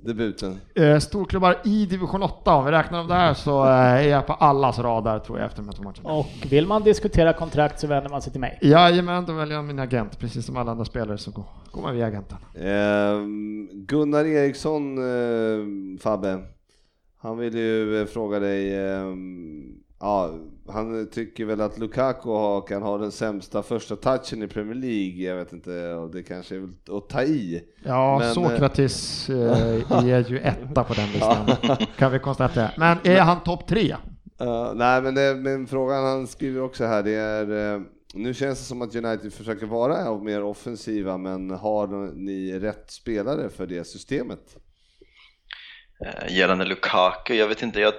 debuten? Eh, storklubbar i division 8, om vi räknar dem där så eh, är jag på allas radar tror jag efter de här matcherna. Och vill man diskutera kontrakt så vänder man sig till mig? Jajamän, då väljer jag min agent, precis som alla andra spelare så går, man via agenten. Eh, Gunnar Eriksson, eh, Fabbe, han vill ju fråga dig ehm, Ja, han tycker väl att Lukaku kan ha den sämsta första touchen i Premier League. Jag vet inte, det kanske är att ta i. Ja, men, Sokratis äh, är ju etta på den listan, kan vi konstatera. Men är han topp tre? Uh, nej, men, det, men frågan han skriver också här, det är uh, nu känns det som att United försöker vara mer offensiva, men har ni rätt spelare för det systemet? Uh, gällande Lukaku, jag vet inte, jag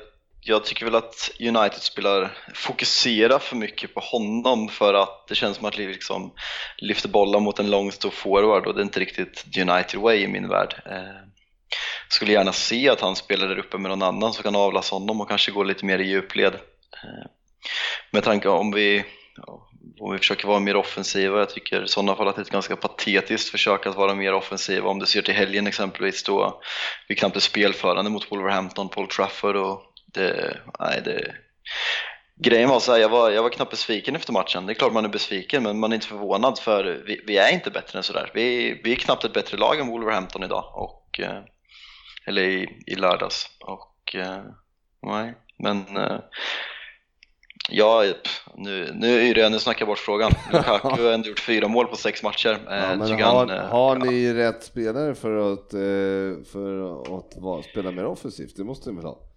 jag tycker väl att United spelar fokuserar för mycket på honom för att det känns som att liksom lyfter bollen mot en lång stor forward och det är inte riktigt United way i min värld. Eh, skulle gärna se att han spelar där uppe med någon annan som kan avlasta honom och kanske gå lite mer i djupled. Eh, med tanke om vi, om vi försöker vara mer offensiva, jag tycker i sådana fall att det är ett ganska patetiskt försök att vara mer offensiva. Om du ser till helgen exempelvis då vi knappt är spelförande mot Wolverhampton, Paul Trafford och det, nej det Grejen var så här, jag var, jag var knappt besviken efter matchen. Det är klart man är besviken, men man är inte förvånad för vi, vi är inte bättre än sådär. Vi, vi är knappt ett bättre lag än Wolverhampton idag, och, eh, eller i, i lördags. Och, eh, nej, men eh, Ja, nu, nu är det, nu snackar jag bort frågan. Lukaku har ändå gjort fyra mål på sex matcher. Ja, men har, har ni ja. rätt spelare för att, för att spela mer offensivt? Det måste ni väl ha?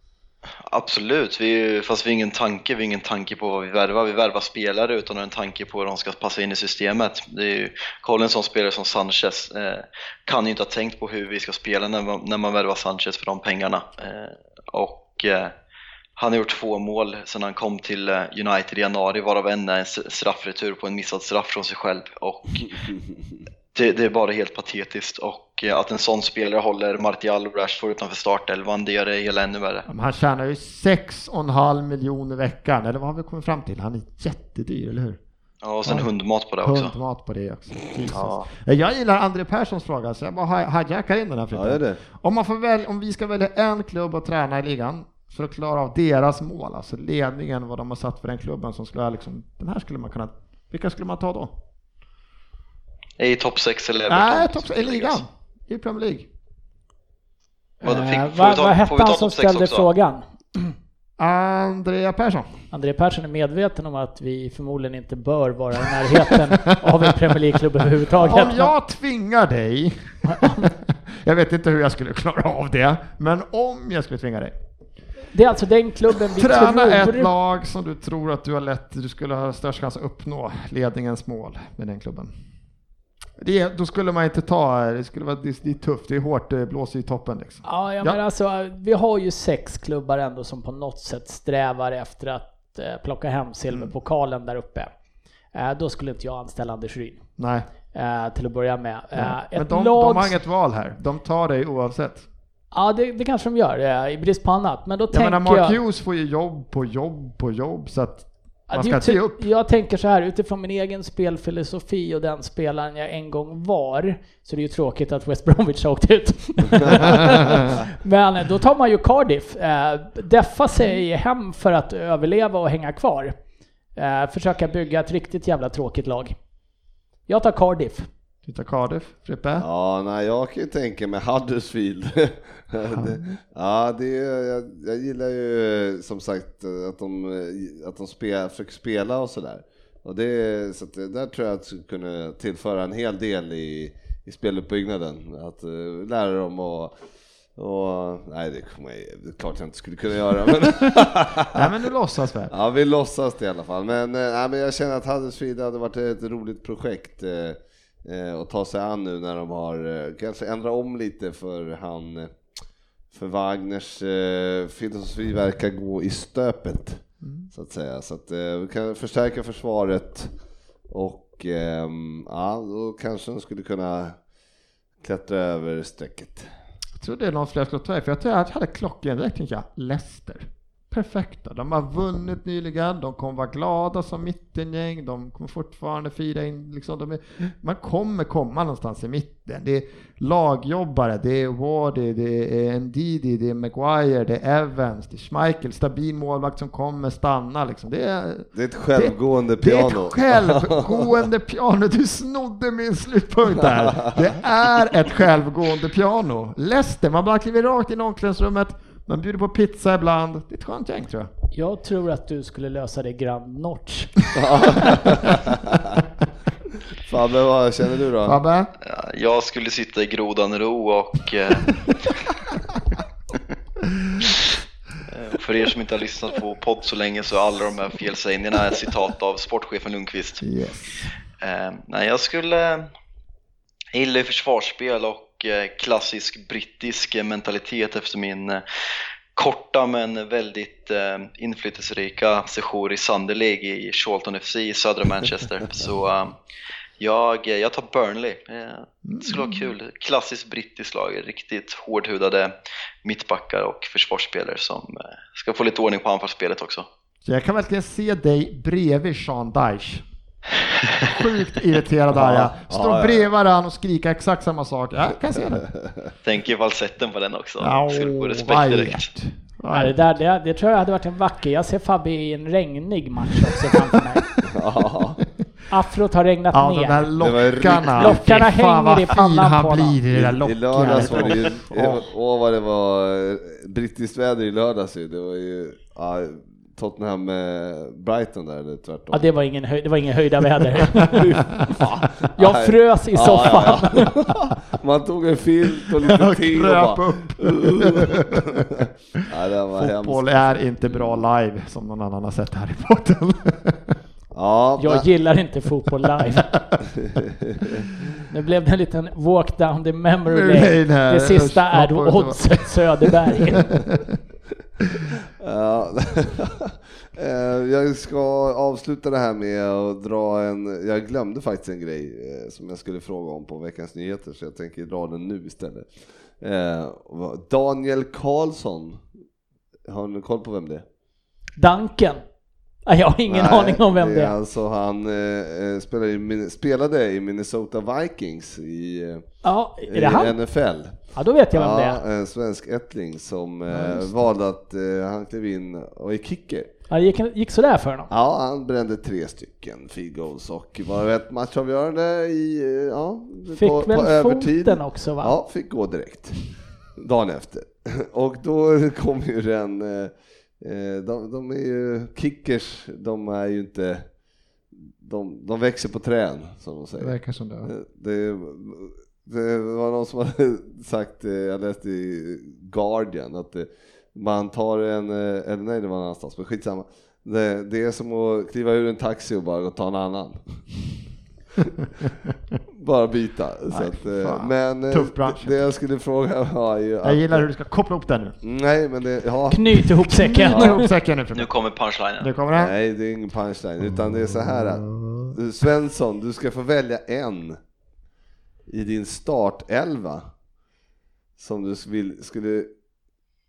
Absolut, vi, fast vi har ingen tanke, vi har ingen tanke på vad vi värvar. Vi värvar spelare utan en tanke på hur de ska passa in i systemet. Det är ju, kolla en sån spelare som Sanchez, eh, kan ju inte ha tänkt på hur vi ska spela när man, när man värvar Sanchez för de pengarna. Eh, och eh, han har gjort två mål sedan han kom till eh, United i januari, varav en är en straffretur på en missad straff från sig själv. Och det, det, är bara helt patetiskt och eh, att en sån spelare håller Martial och Rashford utanför startelvan, det gör det hela ännu värre. han tjänar ju 6,5 miljoner i veckan, eller vad har vi kommit fram till? Han är jättedyr, eller hur? Ja, och sen ja. hundmat på det också. Hundmat på det också. Ja. Jag gillar André Perssons fråga, så jag bara hijackar in den här frågan. Ja, om, man får väl, om vi ska välja en klubb att träna i ligan för att klara av deras mål, alltså ledningen, vad de har satt för den klubben som skulle liksom, den här skulle man kunna, vilka skulle man ta då? I topp 6 eller Everton? Nej, topp 6 i ligan. I Premier League. Vad, fick, eh, vad, vad hette han som ställde också? frågan? Andrea Persson. Andrea Persson är medveten om att vi förmodligen inte bör vara i närheten av en Premier League-klubb överhuvudtaget. Om jag tvingar dig, jag vet inte hur jag skulle klara av det, men om jag skulle tvinga dig. Det är alltså den klubben vi Träna tror... ett lag som du tror att du har lätt, du skulle ha störst chans att uppnå ledningens mål med den klubben. Det, då skulle man inte ta, det skulle vara det, det är tufft, det är hårt, det blåser i toppen liksom. Ja, ja, men alltså vi har ju sex klubbar ändå som på något sätt strävar efter att eh, plocka hem silverpokalen mm. där uppe. Eh, då skulle inte jag anställa Anders Ryn. Nej. Eh, till att börja med. Eh, men de, lag... de har inget val här, de tar dig oavsett. Ja, det, det kanske de gör, i brist på annat. Men då jag tänker menar, Mark jag... Hughes får ju jobb på jobb på jobb, så att man ska inte ge upp. Jag tänker så här, utifrån min egen spelfilosofi och den spelaren jag en gång var, så det är ju tråkigt att West Bromwich har åkt ut. Men då tar man ju Cardiff. Eh, deffa sig hem för att överleva och hänga kvar. Eh, försöka bygga ett riktigt jävla tråkigt lag. Jag tar Cardiff. Tar Cardiff, Frippe? Ja, nej, jag kan ju tänka mig Huddersfield. det, ja, det, jag, jag gillar ju som sagt att de, att de spel, försöker spela och sådär. Och det, så det, där tror jag att skulle kunna tillföra en hel del i, i speluppbyggnaden. Att uh, lära dem att och, nej, det, kommer jag, det är klart jag inte skulle kunna göra. Men nej, men du låtsas väl? Ja, vi låtsas det i alla fall. Men, eh, nej, men jag känner att Huddersfield hade varit ett roligt projekt. Eh, och ta sig an nu när de har eh, kanske ändrat om lite för han eh, för Wagners eh, filosofi verkar gå i stöpet mm. så att säga. Så att eh, vi kan förstärka försvaret och eh, ja, då kanske de skulle kunna klättra över strecket. Jag tror det är någon fler skulle ta för jag tror att jag hade klockan jag, Leicester perfekta. De har vunnit nyligen, de kommer vara glada som mittengäng, de kommer fortfarande fira in, liksom, är, man kommer komma någonstans i mitten. Det är lagjobbare, det är Wardy, det är Ndidi, det är Maguire, det är Evans, det är Schmeichel, stabil målvakt som kommer stanna. Liksom. Det, är, det är ett självgående det, piano. Det är ett självgående piano. Du snodde min slutpunkt där. Det är ett självgående piano. Leicester, man bara kliver rakt in i omklädningsrummet, man bjuder på pizza ibland. Det är ett skönt gäng tror jag. Jag tror att du skulle lösa det Grand Notch. Fabbe, vad känner du då? Fabbe? Jag skulle sitta i grodan ro och eh, För er som inte har lyssnat på podd så länge så är alla de här felsägningarna citat av sportchefen Lundqvist. Yes. Eh, nej, jag skulle jag gillar försvarsspel och Eh, klassisk brittisk mentalitet efter min eh, korta men väldigt eh, inflytelserika sejour i Sunday League i Charlton FC i södra Manchester. Så eh, jag, jag tar Burnley. Eh, det skulle vara kul. Klassiskt brittiskt lag, riktigt hårdhudade mittbackar och försvarsspelare som eh, ska få lite ordning på anfallsspelet också. Så jag kan verkligen se dig bredvid Sean Dyche. Sjukt irriterad är jag. Står ja, ja. bredvid han och skrika exakt samma sak. Jag kan se det. Tänker falsetten på den också. Ja, Skulle få respekt direkt. Ja, det, där, det, det tror jag hade varit en vacker. Jag ser Fabbe i en regnig match också framför mig. Ja, Afrot har regnat Ja, de ner. där lockarna. Lockarna hänger vad i pannan på honom. blir i det där I, I lördags var det ju, åh vad det var eh, brittiskt väder i lördags ju. Det var ju ja, Tottenham eh, Brighton där eller tvärtom. Ja, det var ingen, höj, det var ingen höjda väder. jag frös i Ja, soffan. ja, ja. Man tog en filt och lite te och bara... upp. ja, det var Fotboll hemskt. är inte bra live som någon annan har sett här i podden. Ja, Jag men- gillar inte fotboll live. Nu blev det en liten walk down the memory lane. Det sista är då Oddset Söderberg. Eh, jag ska avsluta det här med att dra en, jag glömde faktiskt en grej eh, som jag skulle fråga om på veckans nyheter så jag tänker dra den nu istället. Eh, Daniel Karlsson, har ni koll på vem det är? Danken. Jag har ingen Nej, aning om vem det är. Alltså han eh, spelade, i, spelade i Minnesota Vikings i, Ja, i? NFL. Ja, då vet jag vem det Ja, är. en svensk ättling som eh, valde att eh, han klev in och är kicker. Ja, det gick, gick sådär för honom. Ja, han brände tre stycken field goals och var ett matchavgörande i, eh, ja, Fick på, väl på övertid. foten också va? Ja, fick gå direkt. Dagen efter. Och då kom ju den, de, de är ju kickers, de är ju inte, de, de växer på trän som de Det säger. verkar som det. Det, det var någon som hade sagt, eh, jag läste i Guardian, att det, man tar en, eh, eller nej det var någon annanstans, men skitsamma. Det, det är som att kliva ur en taxi och bara gå och ta en annan. bara byta. Så Nej, att, eh, men eh, Tuff bransch. det jag skulle fråga var ju Jag gillar hur du ska koppla ihop det nu. Nej men det, ja. Knyt ihop säcken. Knyta ihop säcken nu för Nu kommer punchlinen. Nu kommer den. Nej det är ingen punchline, utan det är så här. att, du, Svensson, du ska få välja en i din startelva som du vill, skulle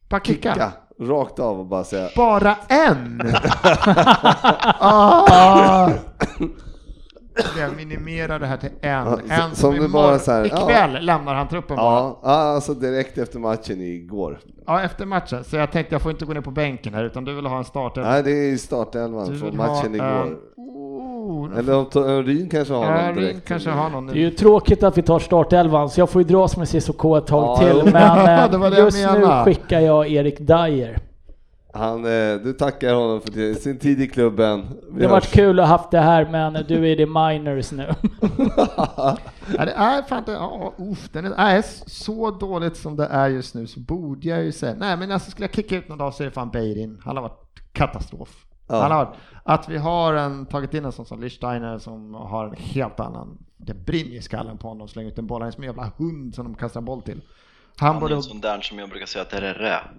Bara kicka. kicka rakt av och bara säga Bara en! ah. Jag minimerar det här till en. Ja, En som som imorgon, bara så här, ikväll lämnar han truppen bara. Ja, ja, alltså direkt efter matchen igår. Ja, efter matchen. Så jag tänkte jag får inte gå ner på bänken här utan du vill ha en start. Nej, det är startelvan från matchen ha igår. Oh, Eller om Ryn kanske har ja, någon direkt. kanske har någon Det är ju nu. tråkigt att vi tar startelvan, så jag får ju dras med Cissoko ett tag Ja, till. Men eh, Det var det jag just nu skickar jag Erik Dyer. Han, eh, du tackar honom för det- sin tid i klubben. Vi Det har varit kul att ha haft det här, men du är the minors nu. Ja, det är fan inte, ja, uff, den är, är så dåligt som det är just nu så borde jag ju säga, nej men alltså skulle jag kicka ut någon dag så är det fan Beirin. Han har varit katastrof. Ja. Han har, att vi har en, tagit in en sån som Lichsteiner som har en helt annan, det brinner i skallen på honom, slänger ut en boll, han är som en jävla hund som de kastar en boll till. Han, Han är borde, en sån där som jag brukar säga att Terrere är.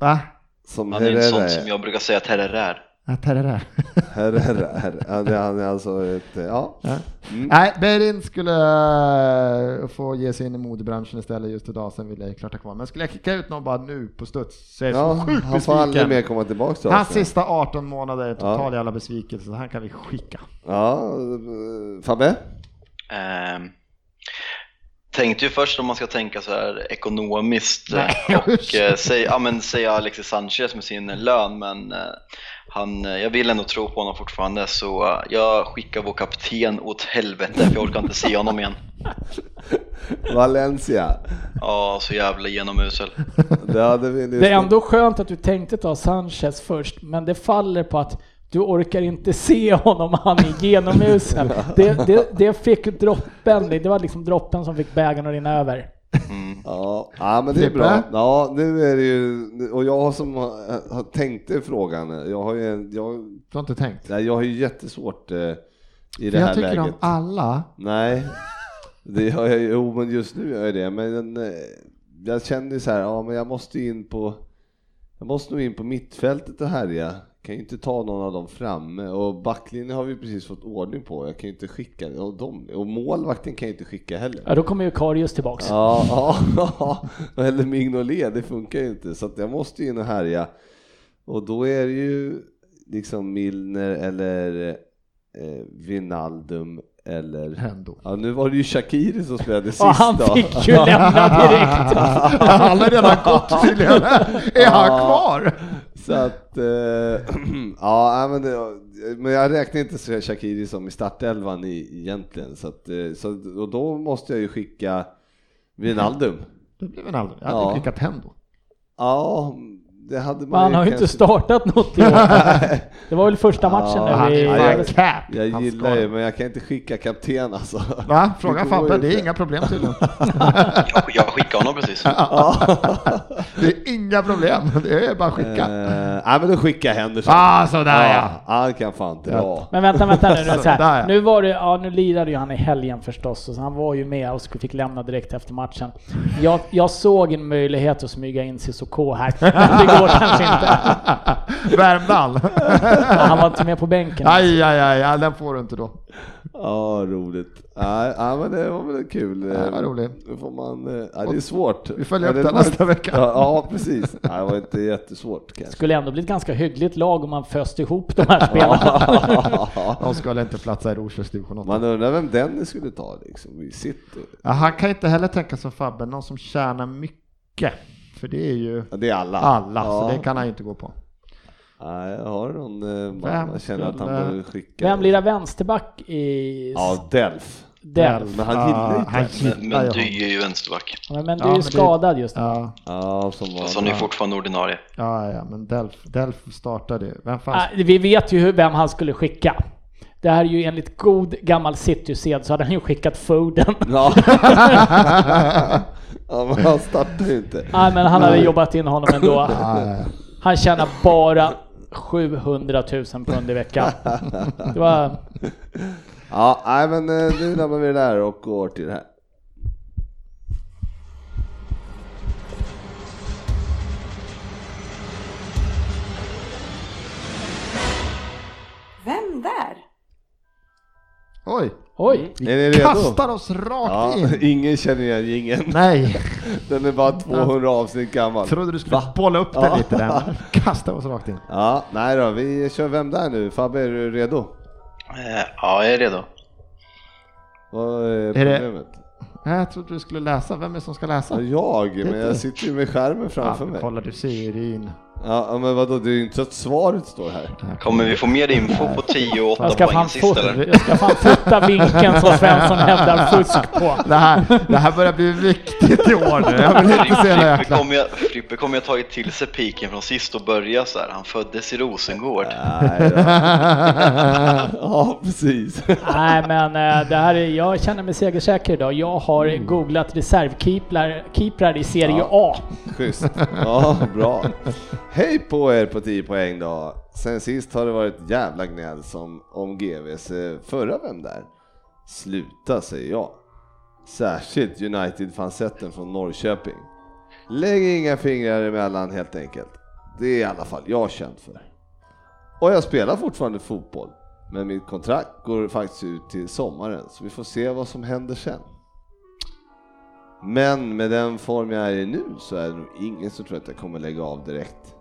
va? Som Han är en sån som jag brukar säga att är. Det är det där. Herrera, herre. Han är- han är alltså ett, eh, ja. Ja. Mm. Nej, Beirin skulle eh, få ge sig in i modebranschen istället just idag, sen vill jag klart ha kvar. Men skulle jag kicka ut någon bara nu på studs så är jag Ja, så sjukt han får aldrig besviken. mer komma tillbaka till Hans sista 18 månader är total Ja. jävla besvikelse, så han kan vi skicka. Ja, Fabbe? Ehm, tänkte ju först om man ska tänka så här ekonomiskt Nej, eh, och eh, säg, ja, men säga Alexis Sanchez med sin lön men eh, han, eh, jag vill ändå tro på honom fortfarande så eh, jag skickar vår kapten åt helvete för jag orkar inte se honom igen. Valencia. Ja, så jävla genomusel. Det hade vi Det är ändå skönt att du tänkte ta Sanchez först, men det faller på att du orkar inte se honom, han är genomusel. Det, det, det fick droppen, det var liksom droppen som fick bägaren att rinna över. Mm. Ja, ja men det är bra. Ja, nu är det ju, och jag som har, har tänkte frågan, jag har ju, jag, Du har inte tänkt? nej, jag har ju jättesvårt eh, i det För här jag tycker läget. om alla. Nej, det har jag jo men just nu gör jag det, men eh, jag känner ju så här, ja men jag måste in på Jag måste nog in på mittfältet och härja. Kan ju inte ta någon av dem framme och backlinjen har vi precis fått ordning på. Jag kan ju inte skicka och, dem, och målvakten kan jag inte skicka heller. Ja, då kommer ju Karius tillbaks. Ja, ja, ja. eller Mignolet, det funkar ju inte. Så att jag måste in och härja. Och då är det ju liksom Milner eller eh, Vinaldum eller... Hendo. Ja, nu var det ju Shakiri som spelade sist Och han då. fick ju lämna direkt. Han har redan gått tydligen. Är han kvar? Så att, eh, ja men, det, men jag räknar inte Shakiri som i startelvan i, egentligen. Så, att, eh, så och då måste jag ju skicka Wijnaldum. Det blev en aldrig. Jag hade Ja. skickat Hendo. Ja, det hade man han har ju inte kanske- startat något i år. Det var väl första matchen Ja, han jag- är cap. Jag Han gillar ska- ju, men jag kan inte skicka kapten alltså. Va? Fråga Fabbe, det är inga problem tydligen. Jag, jag skickade honom precis. Det är inga problem, det är bara att skicka. Eh, nej men då skickar jag Henderson. Ah, sådär ja. Han kan fan dra. Men vänta, vänta nu. nu, så här. Nu var det, ja nu lirade ju han i helgen förstås, så han var ju med och fick lämna direkt efter matchen. Jag, jag såg en möjlighet att smyga in Cissoko här, går kanske inte. Värmdal. Han var inte med på bänken. Aj, aj, aj, aj, den får du inte då. Ja, roligt. Nej, ja, men det var väl kul. Ja, vad roligt. Nu får man, eh, ja, det är svårt. Vi följer upp Ja, det var- nästa vecka. Ja, ja precis. Det var inte jättesvårt kanske. Skulle ändå bli ett ganska hyggligt lag om man föste ihop de här spelarna. De skulle inte platsa i Rosers division 8. Man undrar vem Dennis skulle ta liksom. Vi sitter. Ja, han kan inte heller tänka som Fabbe, någon som tjänar mycket. För det är ju Ja, det är alla. alla, ja. så det kan han ju inte gå på. Nej, jag har någon eh, man Vem känner att han borde skicka. Vem blir det vänsterback i Ja, Delf. Delf? Men han gillar ju inte. han Men, gillar men ju du är ju vänsterback. Ja, men du är ju skadad just nu. Ja, Ja, som var. Fast han är ju fortfarande ordinarie. ja, ja, men Delf, Delf startade. Vem fan? Ah, Vi vet ju vem han skulle skicka. Det här är ju enligt god gammal City-sed så hade han ju skickat Foden. Ja. ja, men han startar ju inte. Nej men han hade jobbat in honom ändå. Han tjänar bara 700 000 pund i veckan. Det var... Ja, nej men eh, nu lämnar vi det där och går till det här. Oj! Är ni redo? kastar oss rakt Ja, in. ingen känner igen jingeln. Nej, Den är bara 200 avsnitt gammal. trodde du skulle Va? bolla upp den Ja. lite där. men Kasta oss rakt in. Ja, nej då, vi kör Vem där nu? Fabbe, är du redo? Eh, ja, jag är redo. Vad är Är det- problemet? Nej, Jag trodde du skulle läsa. Vem är det som ska läsa? Ja, jag, men jag sitter ju med skärmen framför Ja, mig. kolla, du ser ju in. Ja, ja, men vadå, det är ju inte så att svaret står här. Kommer vi få mer info på 10 och 8 Jag ska, poäng fan sist fota, eller? jag ska fan fota vinkeln som Svensson hävdar fusk på. Det här, det här börjar bli viktigt i år nu. Jag vill inte se några Frippe jäkla... kommer jag, Frippe kommer jag tagit till sig piken från sist och börja så här. Han föddes i Rosengård. Nej då. Ja, precis. Nej men eh, det här är, jag känner mig segersäker idag. Jag har googlat reservkeeprar keeprar i Serie A. Schysst. Ja, bra. Hej på er på 10 poäng då. Sen sist har det varit jävla gnäll som om GVs eh, förra Vem där? Sluta säger jag. Särskilt United-fansetten från Norrköping. Lägg inga fingrar emellan helt enkelt. Det är i alla fall jag känd för. Och jag spelar fortfarande fotboll. Men mitt kontrakt går faktiskt ut till sommaren så vi får se vad som händer sen. Men med den form jag är i nu så är det nog ingen som tror att jag kommer lägga av direkt.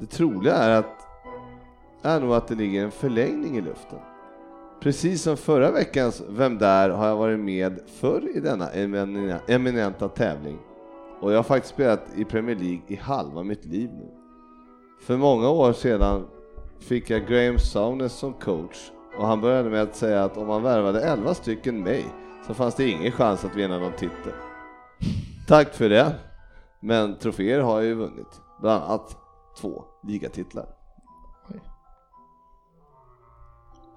Det troliga är att är nog att det ligger en förlängning i luften. Precis som förra veckans Vem där har jag varit med förr i denna eminenta tävling. Och jag har faktiskt spelat i Premier League i halva mitt liv nu. För många år sedan fick jag Graham Souness som coach och han började med att säga att om man värvade 11 stycken mig så fanns det ingen chans att vinna någon titel. Tack för det. Men troféer har jag ju vunnit. Bland annat två ligatitlar.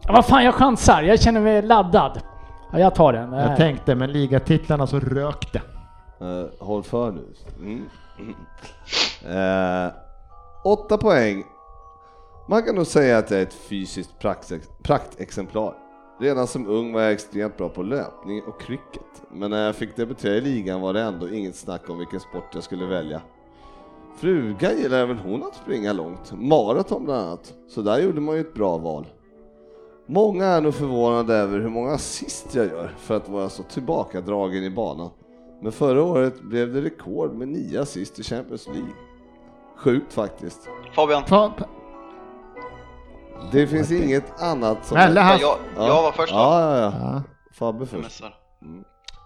Ja, vad fan, jag chansar. Jag känner mig laddad. Ja, jag tar den. Jag tänkte, men ligatitlarna så rök det. Eh, håll för nu. Mm. Eh, åtta poäng. Man kan nog säga att jag är ett fysiskt praktex- praktexemplar. Redan som ung var jag extremt bra på löpning och cricket. Men när jag fick debutera i ligan var det ändå inget snack om vilken sport jag skulle välja. Fruga gillar även hon att springa långt, maraton bland annat. Så där gjorde man ju ett bra val. Många är nog förvånade över hur många assist jag gör för att vara så tillbakadragen i banan. Men förra året blev det rekord med nio assist i Champions League. Sjukt faktiskt. Fabian, Ta, Det finns inget annat som... Eller han, jag, jag var först då. Ja, ja, ja. ja. Fabbe först. missar.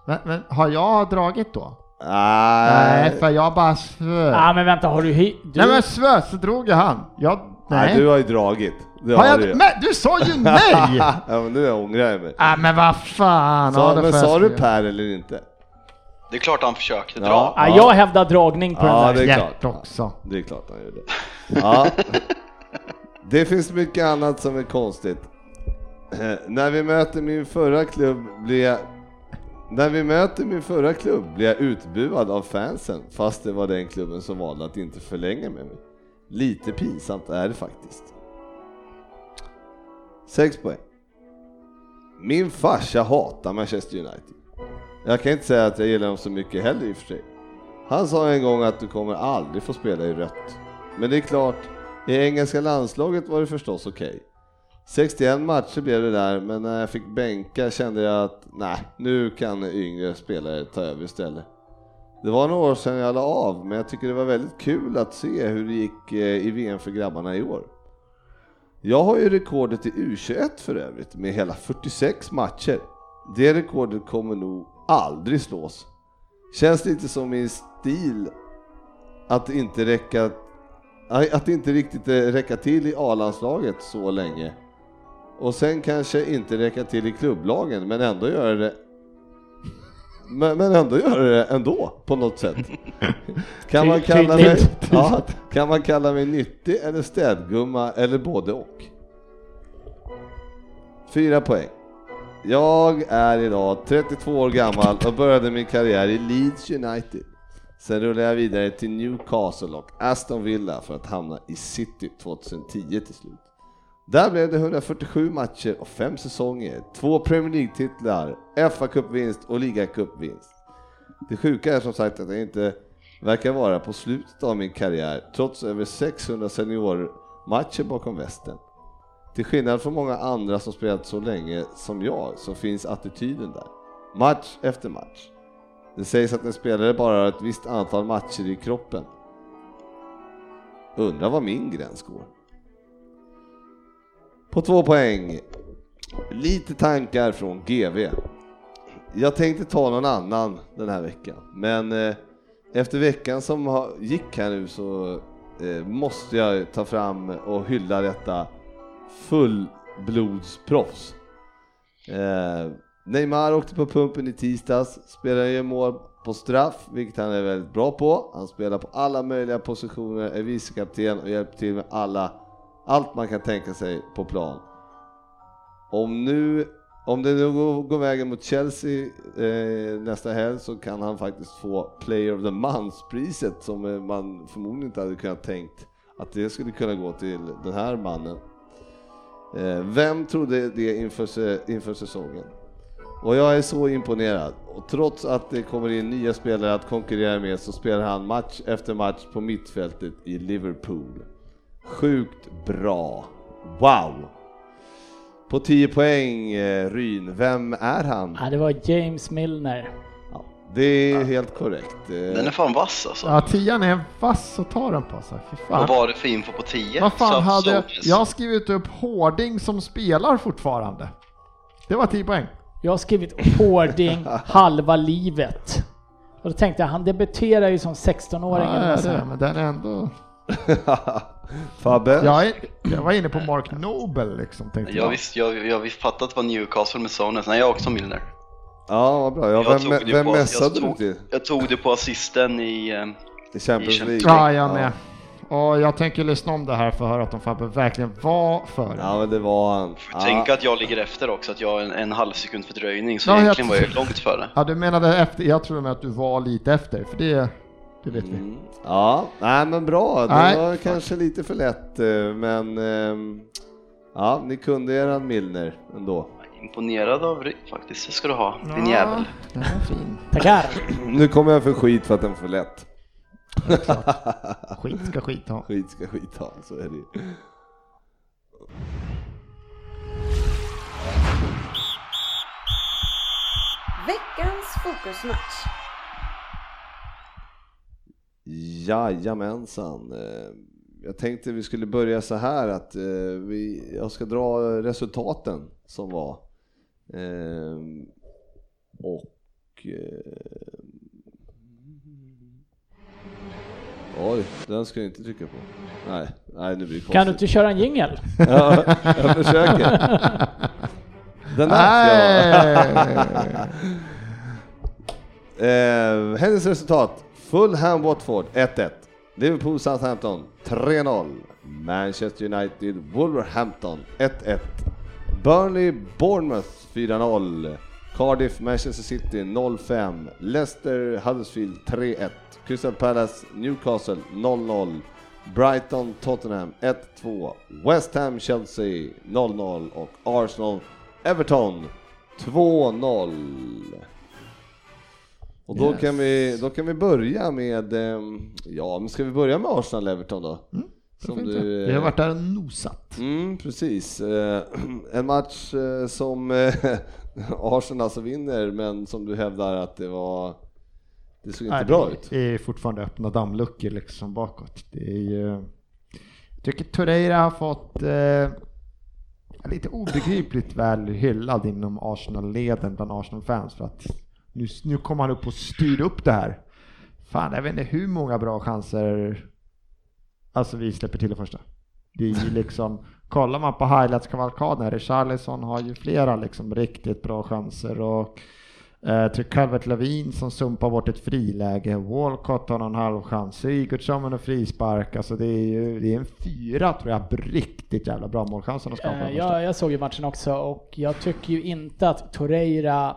men, men har jag dragit då? Nej, Nej, för jag bara svö. Ja men vänta, har du hi- du... Nej men svö, så drog jag han. Jag, nej. nej. du har ju dragit. Det har har du jag, ju. men du sa ju nej! ja, men nu ångrar jag mig. Nej men vad fan. Sa, det men får jag sa du skriva. Per eller inte? Det är klart han försökte dra. Ja, jag hävdar dragning på Ja, den där. det är Hjärt klart. också. Det är klart han gjorde. Ja. Det finns mycket annat som är konstigt. Eh, När vi möter min förra klubb blir jag när vi möter min förra klubb blir jag utbuad av fansen fast det var den klubben som valde att inte förlänga med mig. Lite pinsamt är det faktiskt. 6 poäng. Min farsa hatar Manchester United. Jag kan inte säga att jag gillar dem så mycket heller i och för sig. Han sa en gång att du kommer aldrig få spela i rött. Men det är klart, i engelska landslaget var det förstås okej. 61 matcher blev det där, men när jag fick bänka kände jag att nej, nu kan yngre spelare ta över istället. Det var några år sedan jag la av, men jag tycker det var väldigt kul att se hur det gick eh, i VM för grabbarna i år. Jag har ju rekordet i U21 för övrigt, med hela 46 matcher. Det rekordet kommer nog aldrig slås. Känns lite som min stil att inte räcka att inte riktigt eh, räcka till i A-landslaget så länge. Och sen kanske inte räcka till i klubblagen men ändå göra det men, men ändå göra det ändå på något sätt. Kan man, kalla mig, ja, kan man kalla mig nyttig eller städgumma eller både och? Fyra poäng. Jag är idag 32 år gammal och började min karriär i Leeds United. Sen rullade jag vidare till Newcastle och Aston Villa för att hamna i City 2010 till slut. Där blev det 147 matcher och fem säsonger, två Premier League-titlar, fa Cup-vinst och ligacupvinst. Det sjuka är som sagt att jag inte verkar vara på slutet av min karriär trots över 600 seniormatcher bakom västen. Till skillnad från många andra som spelat så länge som jag så finns attityden där. Match efter match. Det sägs att en spelare bara har ett visst antal matcher i kroppen. Undrar var min gräns går. På två poäng. Lite tankar från GV. Jag tänkte ta någon annan den här veckan, men eh, efter veckan som gick här nu så eh, måste jag ta fram och hylla detta fullblodsproffs. Eh, Neymar åkte på pumpen i tisdags, spelade ju mål på straff, vilket han är väldigt bra på. Han spelar på alla möjliga positioner, är vicekapten och hjälper till med alla, allt man kan tänka sig på plan. Om nu om det nu går, går vägen mot Chelsea eh, nästa helg så kan han faktiskt få Player of the Month-priset som eh, man förmodligen inte hade kunnat tänkt att det skulle kunna gå till den här mannen. Eh, vem trodde det inför, inför säsongen? Och jag är så imponerad. Och trots att det kommer in nya spelare att konkurrera med så spelar han match efter match på mittfältet i Liverpool. Sjukt bra. Wow! På 10 poäng, eh, Ryn, vem är han? Ja, det var James Milner. Ja, det är helt korrekt. Eh, Den är fan vass alltså. Ja, tian är vass att ta den på. Fy fan. Vad var det för info på 10? Vad fan Så- hade Soldiers. jag har skrivit upp Hårding som spelar fortfarande. Det var 10 poäng. Jag har skrivit Hårding halva livet. Och då tänkte jag, han debuterar ju som 16-åring. Ja, ja, det, men den är ändå... Fabbe? Jag, är, jag var inne på Mark Nobel liksom, tänkte Jag visste, jag, jag visste fattat att det var Newcastle med Sones. Nej, jag är också Milner. Ja, vad bra. Ja, Jag vem tog det vem på- messade jag du till? Jag tog det på assisten i... eh, I Champions League? Ja, jag med. Och jag tänker lyssna om det här för att höra att de Fabbe verkligen var före. Ja, men det var han. Får tänka att jag ligger efter också, att jag har en, en halv sekund fördröjning, så Ja, jag- egentligen var jag långt före. Ja, du menade efter, jag tror med att du var lite efter, för det, det vet vi. Mm. Ja, nej men bra. Det Nej. var kanske lite för lätt, eh, men ehm, ja, ni kunde eran Milner ändå. Imponerad av Ryd faktiskt, det ska du ha, din jävel. Den var fin. Tackar! Nu kommer jag för skit för att den var för lätt. Skit ska skit ha. Skit ska skit ha, så är det ju. Veckans fokusmatch. Jajamensan. Eh, Jag tänkte vi skulle börja så här att eh, vi, jag ska dra resultaten som var. Eh, Och... Oj, den ska jag inte trycka på. Nej, nej nu blir det konstigt. Kan du inte köra en jingel? Ja, jag försöker. Den där ska jag eh, Hennes resultat. Fulham Watford 1-1. Liverpool Southampton 3-0. Manchester United Wolverhampton 1-1. Burnley Bournemouth 4-0. Cardiff Manchester City 0-5. Leicester Huddersfield 3-1. Crystal Palace Newcastle 0-0. Brighton Tottenham 1-2. West Ham Chelsea 0-0 och Arsenal Everton 2-0. Och då, Yes. kan vi, då kan vi börja med, ehm, ja men ska vi börja med Arsenal Everton då? Som Fint, du, Vi har varit där och nosat. Mm, precis. Eh, En match eh, som eh, Arsenal alltså vinner, men som du hävdar att det var... Det såg inte Nej, bra ut. Det är fortfarande öppna dammluckor liksom bakåt. Det är ju... Jag tycker Torreira har fått eh, lite obegripligt väl hyllad inom Arsenal-leden bland Arsenal-fans för att nu, nu kommer han upp och styr upp det här. Fan, jag vet inte hur många bra chanser alltså vi släpper till det första. Det är ju liksom, kollar man på highlights-kavalkaden, Richarlison har ju flera liksom riktigt bra chanser och Eh, till Calvert Lavin som sumpar bort ett friläge. Walcott har en halv chans. Sigurdsson med en frispark. Alltså det är ju det är en fyra tror jag riktigt jävla bra målchanser de skapar. Eh, första. jag såg ju matchen också och jag tycker ju inte att Torreira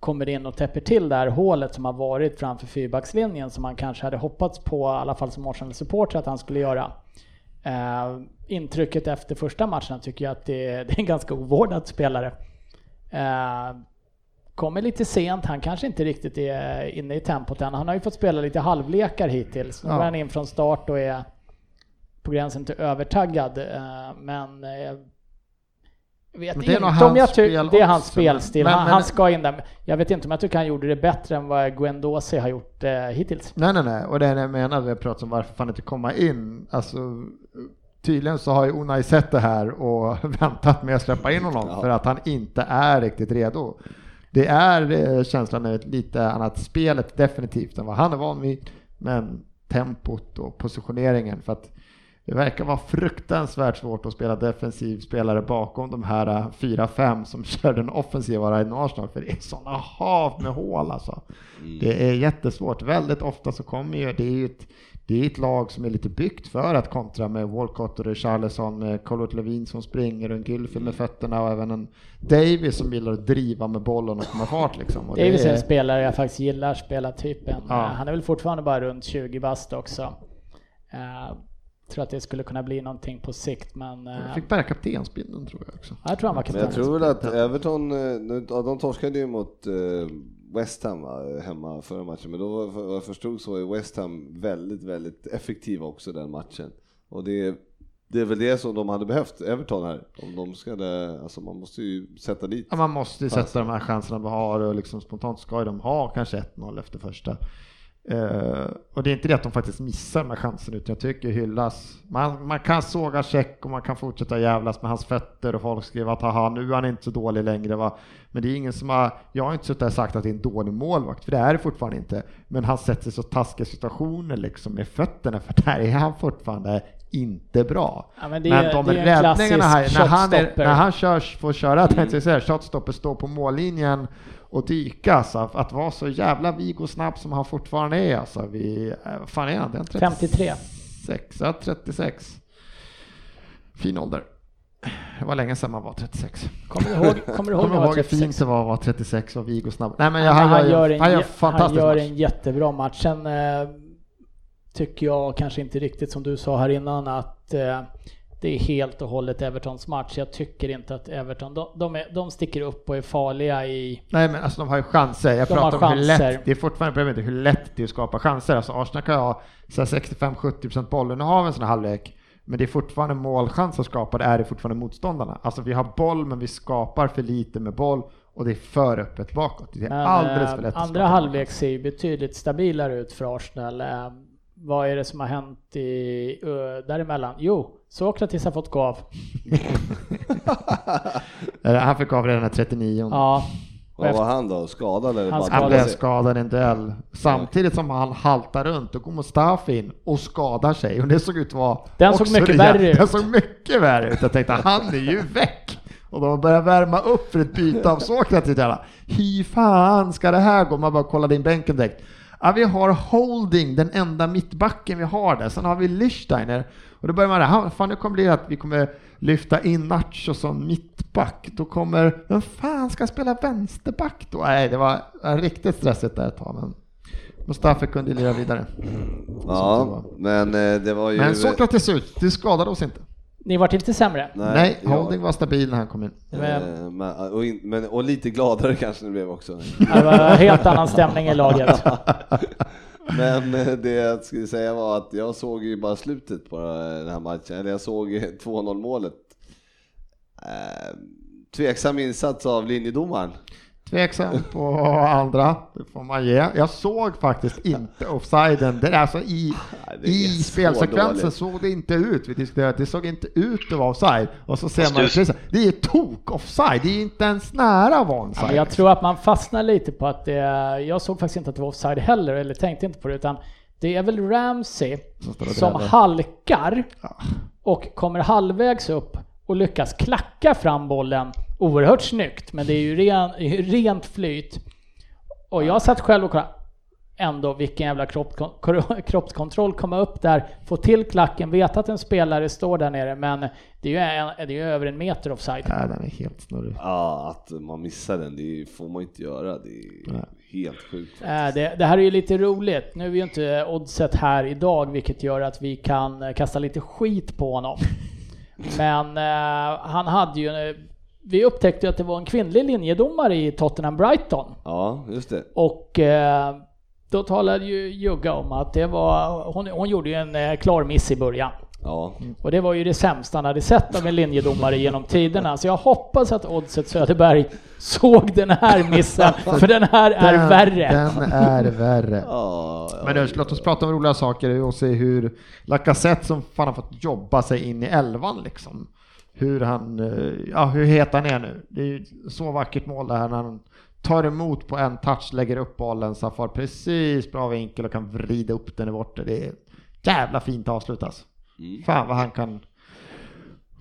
kommer in och täpper till det här hålet som har varit framför fyrbackslinjen som man kanske hade hoppats på, i alla fall som Arsenal-supporter, att han skulle göra. Eh, intrycket efter första matchen tycker jag att det, det är en ganska ovårdad spelare. Eh, kommer lite sent, han kanske inte riktigt är inne i tempot än. Han har ju fått spela lite halvlekar hittills. Nu Ja. går han in från start och är på gränsen till övertaggad. eh, Men vet Men det är inte om jag hans tycker... Det är hans spelstil. men- han, men- han ska in där. Jag vet inte om jag tycker han gjorde det bättre än vad Guendouzi har gjort eh, hittills. Nej, nej, nej. Och det är det jag menar, vi har pratat om varför fan inte komma in. Alltså, tydligen så har ju Unai sett det här och väntat med att släppa in honom Ja. för att han inte är riktigt redo. Det är eh, känslan av ett lite annat spelet definitivt än vad han är van vid. Men tempot och positioneringen för att det verkar vara fruktansvärt svårt att spela defensiv spelare bakom de här eh, 4-5 som kör den offensiva i Arsenal för det är sådana hav med hål alltså. Det är jättesvårt. Väldigt ofta så kommer ju, det är ju ett, det är ett lag som är lite byggt för att kontra med Walcott och Richarlison, med Colbert Levin som springer och en Gylfi med fötterna och även en Davis som gillar att driva med bollen och komma fart liksom. Och det Davis är en spelare jag faktiskt gillar spelartypen. Ja. Eh, Han är väl fortfarande bara runt 20 bast också. Eh, tror att det skulle kunna bli någonting på sikt men... eh, Jag fick bära kaptensbindeln tror jag också. jag tror han var Men jag kapten. tror väl att Everton, eh, ja, de torskade ju mot eh, West Ham va, hemma förra matchen, men då var, jag förstod så är West Ham väldigt, väldigt effektiva också den matchen. Och det, det är väl det som de hade behövt, Everton här. Om de ska, det, alltså man måste ju sätta dit. Ja, man måste ju sätta de här chanserna vi har och liksom spontant ska ju de ha kanske 1-0 efter första. Eh, och det är inte det att de faktiskt missar de här chanserna utan jag tycker hyllas. Man, man kan såga check och man kan fortsätta jävlas med hans fötter och folk skriver att haha nu är han inte så dålig längre va. Men det är ingen som har, jag har inte suttit och sagt att det är en dålig målvakt för det är det fortfarande inte. Men han sätter sig så taskiga situationer liksom med fötterna för där är han fortfarande inte bra. Ja, men det Men är- de det är räddningarna här, när han, är, när han körs, får köra, säga, shotstopper, stå på mållinjen och dyka, alltså, att vara så jävla vig och snabb som han fortfarande är, alltså, vi, eh, fan är han? Den 53. 36, ja 36. Fin ålder. Det var länge sedan man var 36. Kommer du ihåg, kommer du ihåg Kommer jag ihåg hur 36? fint det var att vara 36 och vig och snabb? Nej men Ja, han, han, gör, en, han gör han gör en jättebra match. Sen eh, tycker jag kanske inte riktigt som du sa här innan att eh, det är helt och hållet Evertons match. Jag tycker inte att Everton, de, de, är, de sticker upp och är farliga i... Nej men alltså de har ju chanser. Jag De pratar har om hur chanser. lätt, det är fortfarande problemet hur lätt det är att skapa chanser. Alltså Arsenal kan ha så här 65-70% bollen och ha en sån här halvlek. Men det är fortfarande målchanser skapade är det fortfarande motståndarna. Alltså vi har boll men vi skapar för lite med boll och det är för öppet bakåt. Det är Men, alldeles eh, för lätt att andra halvlek ser ju betydligt stabilare ut för Arsenal. Eh, vad är det som har hänt i, uh, däremellan? Jo, Sokratis har fått gå av. Han fick av redan när 39. Ja, Vad var han då? Skadad eller? Han Han blev skadad i en duell. Samtidigt som han haltar runt och går Mustafi in och skadar sig. Och det såg ut att vara... Den såg mycket rejält. värre ut. Den såg mycket värre ut. Jag tänkte han är ju väck. Och de börjar värma upp för ett byte av Sokratis. där. Hur fan ska det här gå? Man bara kollade in bänken direkt. Ja, vi har Holding, den enda mittbacken vi har där. Sen har vi Lichsteiner. Och då börjar man där, "Ha, fan nu kommer det bli att vi kommer lyfta in Nacho som mittback. Då kommer, vem fan ska spela vänsterback då? Nej, det var riktigt stressigt där ett tag. Men Mustafa kunde lira vidare. Ja, men eh, det var ju... Men Sokrates ut, det skadade oss inte. Ni vart inte sämre. Nej, ja. Holding var stabil när han kom in. Men, Eh, men, och, in, men, och lite gladare kanske det blev också. det var en helt annan stämning i laget. Men eh, det jag skulle säga var att jag såg ju bara slutet på den här matchen, eller jag såg 2-0 målet. Eh, tveksam insats av linjedomaren. Tveksam på andra, det får man ge. Jag såg faktiskt inte offsiden. Det är alltså i, det i så spelsekvensen dåligt. såg det inte ut. Vi diskuterade att det såg inte ut att vara offside. Och så ser Fast man du- det är tok-offside. Det är inte ens nära att vara Ja, onside. men jag tror att man fastnar lite på att det, jag såg faktiskt inte att det var offside heller, eller tänkte inte på det, utan det är väl Ramsey Som som halkar och kommer halvvägs upp och lyckas klacka fram bollen oerhört snyggt, men det är ju ren, rent flyt. Och jag satt själv och kollade, ändå vilken jävla kropp, kroppskontroll, komma upp där, få till klacken, veta att en spelare står där nere, men det är ju, en, det är ju över en meter offside. Ja, den är helt snurrig. Ja, att man missar den, det får man inte göra. Det är Nej. helt sjukt. Eh, Det, det här är ju lite roligt. Nu är ju inte Oddset här idag, vilket gör att vi kan kasta lite skit på honom. Men eh, han hade ju... Vi upptäckte att det var en kvinnlig linjedomare i Tottenham Brighton. Ja, just det. Och eh, då talade ju Jugga om att det var... Hon, hon gjorde ju en eh, klar miss i början. Ja, Och det var ju det sämsta han hade sett av en linjedomare genom tiderna. Så jag hoppas att Oddset Söderberg såg den här missen, för den här är Den- värre. Den är värre. Men nu, låt oss prata om roliga saker och se hur Lacazette som fan har fått jobba sig in i elvan liksom. Hur han, eh, ja hur het han är nu. Det är ju så vackert mål där när han tar emot på en touch, lägger upp bollen så han får precis bra vinkel och kan vrida upp den i borta. Det är jävla fint avslutas. Mm. Fan vad han kan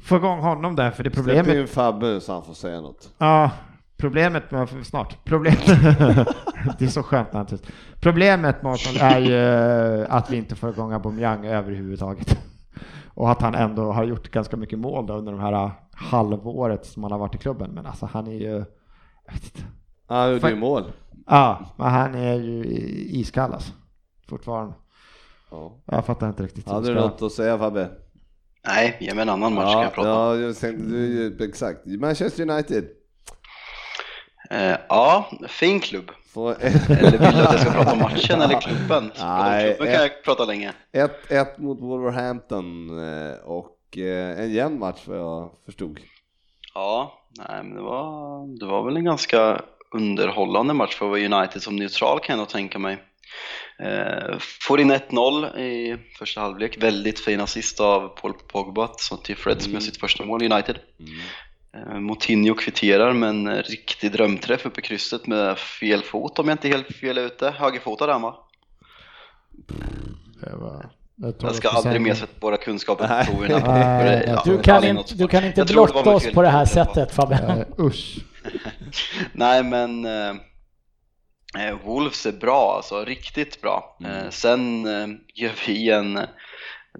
få igång honom där för det Släpp problemet in Fabbe så han får säga något. Ja, problemet med, snart, problemet, det är så skönt när han tyst. Problemet honom är ju eh, att vi inte får igång Aubameyang överhuvudtaget. Och att han ändå har gjort ganska mycket mål då under de här eh, halvåret som han har varit i klubben. Men alltså han är ju. Ja, han gjorde ju mål. Ja, men han är ju iskall alltså. Fortfarande. Ja. Jag fattar inte riktigt. Hade du något att säga Fabbe? Nej, ge mig en annan match ska Ja, jag prata ja jag tänkte, du, exakt. Manchester United. Eh, ja, fin klubb. Får Eller vill du att jag ska prata om matchen eller klubben? Nej, klubben kan jag prata länge. 1-1 mot Wolverhampton eh, och eh, en jämn match vad jag förstod. Ja, nej, men det var, det var väl en ganska underhållande match för United som neutral kan jag nog tänka mig. Eh, får in 1-0 i första halvlek, väldigt fin assist av Paul Pogba som till Fred som gör sitt första mål i United. Eh, Moutinho kvitterar med en riktig drömträff uppe i krysset med fel fot om jag inte är helt fel ute. Högerfotad han va? Det var, jag, ska aldrig mer sätta våra kunskaper på proverna. Ja, Du kan, du kan inte blotta oss på det här sättet Fabbe. Eh, usch. Nej men eh, eh, Wolves är bra alltså, riktigt bra. Eh, sen eh, gör vi en,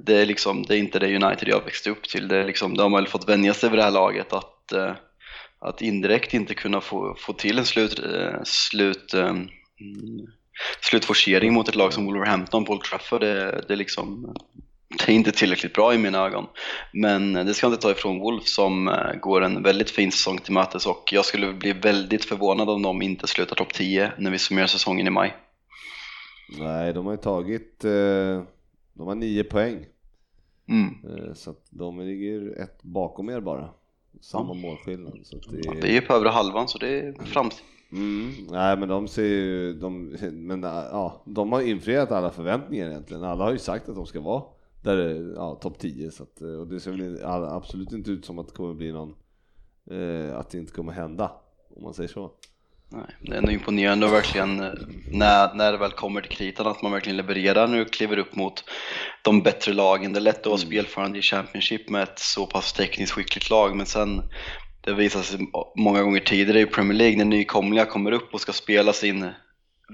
det är liksom, det är inte det United jag växte upp till. Det är liksom, de har väl fått vänja sig vid det här laget att, eh, att indirekt inte kunna få, få till en slut, eh, slut, eh, mm, slutforcering mot ett lag som Wolverhampton på Old Trafford. Det, det liksom, det är inte tillräckligt bra i mina ögon. Men det ska inte ta ifrån Wolf som går en väldigt fin säsong till mötes och jag skulle bli väldigt förvånad om de inte slutar topp 10 när vi summerar säsongen i maj. Nej, de har ju tagit, de har nio poäng. Mm. Så att de ligger ett bakom er bara. Samma målskillnad. Så det, Ja, det är ju på övre halvan så det är framsteg. Mm, nej men de ser ju, de, men ja, de har infriat alla förväntningar egentligen. Alla har ju sagt att de ska vara där, ja, topp 10 så att, och det ser väl absolut inte ut som att det kommer bli någon, eh, att det inte kommer hända, om man säger så. Nej, det är ändå imponerande och verkligen eh, när, när det väl kommer till kritan att man verkligen levererar nu kliver upp mot de bättre lagen. Det är lätt att vara Mm. spelförande i Championship med ett så pass tekniskt skickligt lag men sen det visar sig många gånger tidigare i Premier League när nykomlingar kommer upp och ska spela sin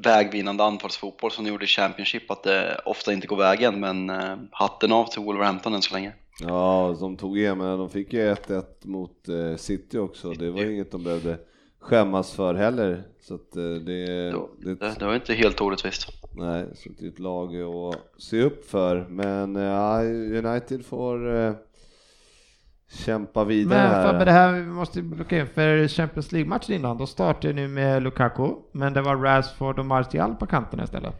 vägvinnande anfallsfotboll som de gjorde i Championship att det ofta inte går vägen men eh, hatten av till Wolverhampton än så länge. Ja, de tog igen, men de fick ju 1-1 mot eh, City också. Det var ju inget de behövde skämmas för heller. Så att eh, det, Det, det, det var inte helt orättvist. Nej, så det är ett lag att se upp för. Men eh, ja, United får eh, kämpa vidare Men här. Fabbe, det här vi måste blocka in för Champions League-matchen innan. Då startar ju nu med Lukaku, men det var Rashford och Martial på kanterna istället.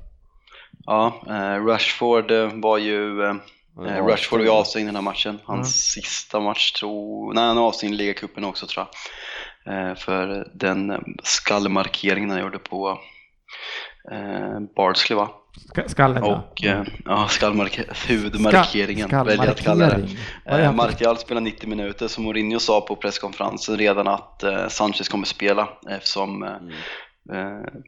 Ja, eh, Rashford eh, var ju eh, Eh, Rashford var ju avstängd. avstängd den här matchen. Hans Mm. sista match tror... Nej, han var avstängd i ligacupen också tror jag. Eh, för den skallmarkeringen han gjorde på eh, Bardsley va? Ska, skallen ja. Och eh, ja, skallmark- hudmarkeringen Ska- väljer att kalla det. Eh? Martial spelar 90 minuter så Mourinho sa på presskonferensen redan att eh, Sanchez kommer spela eftersom eh, Eh,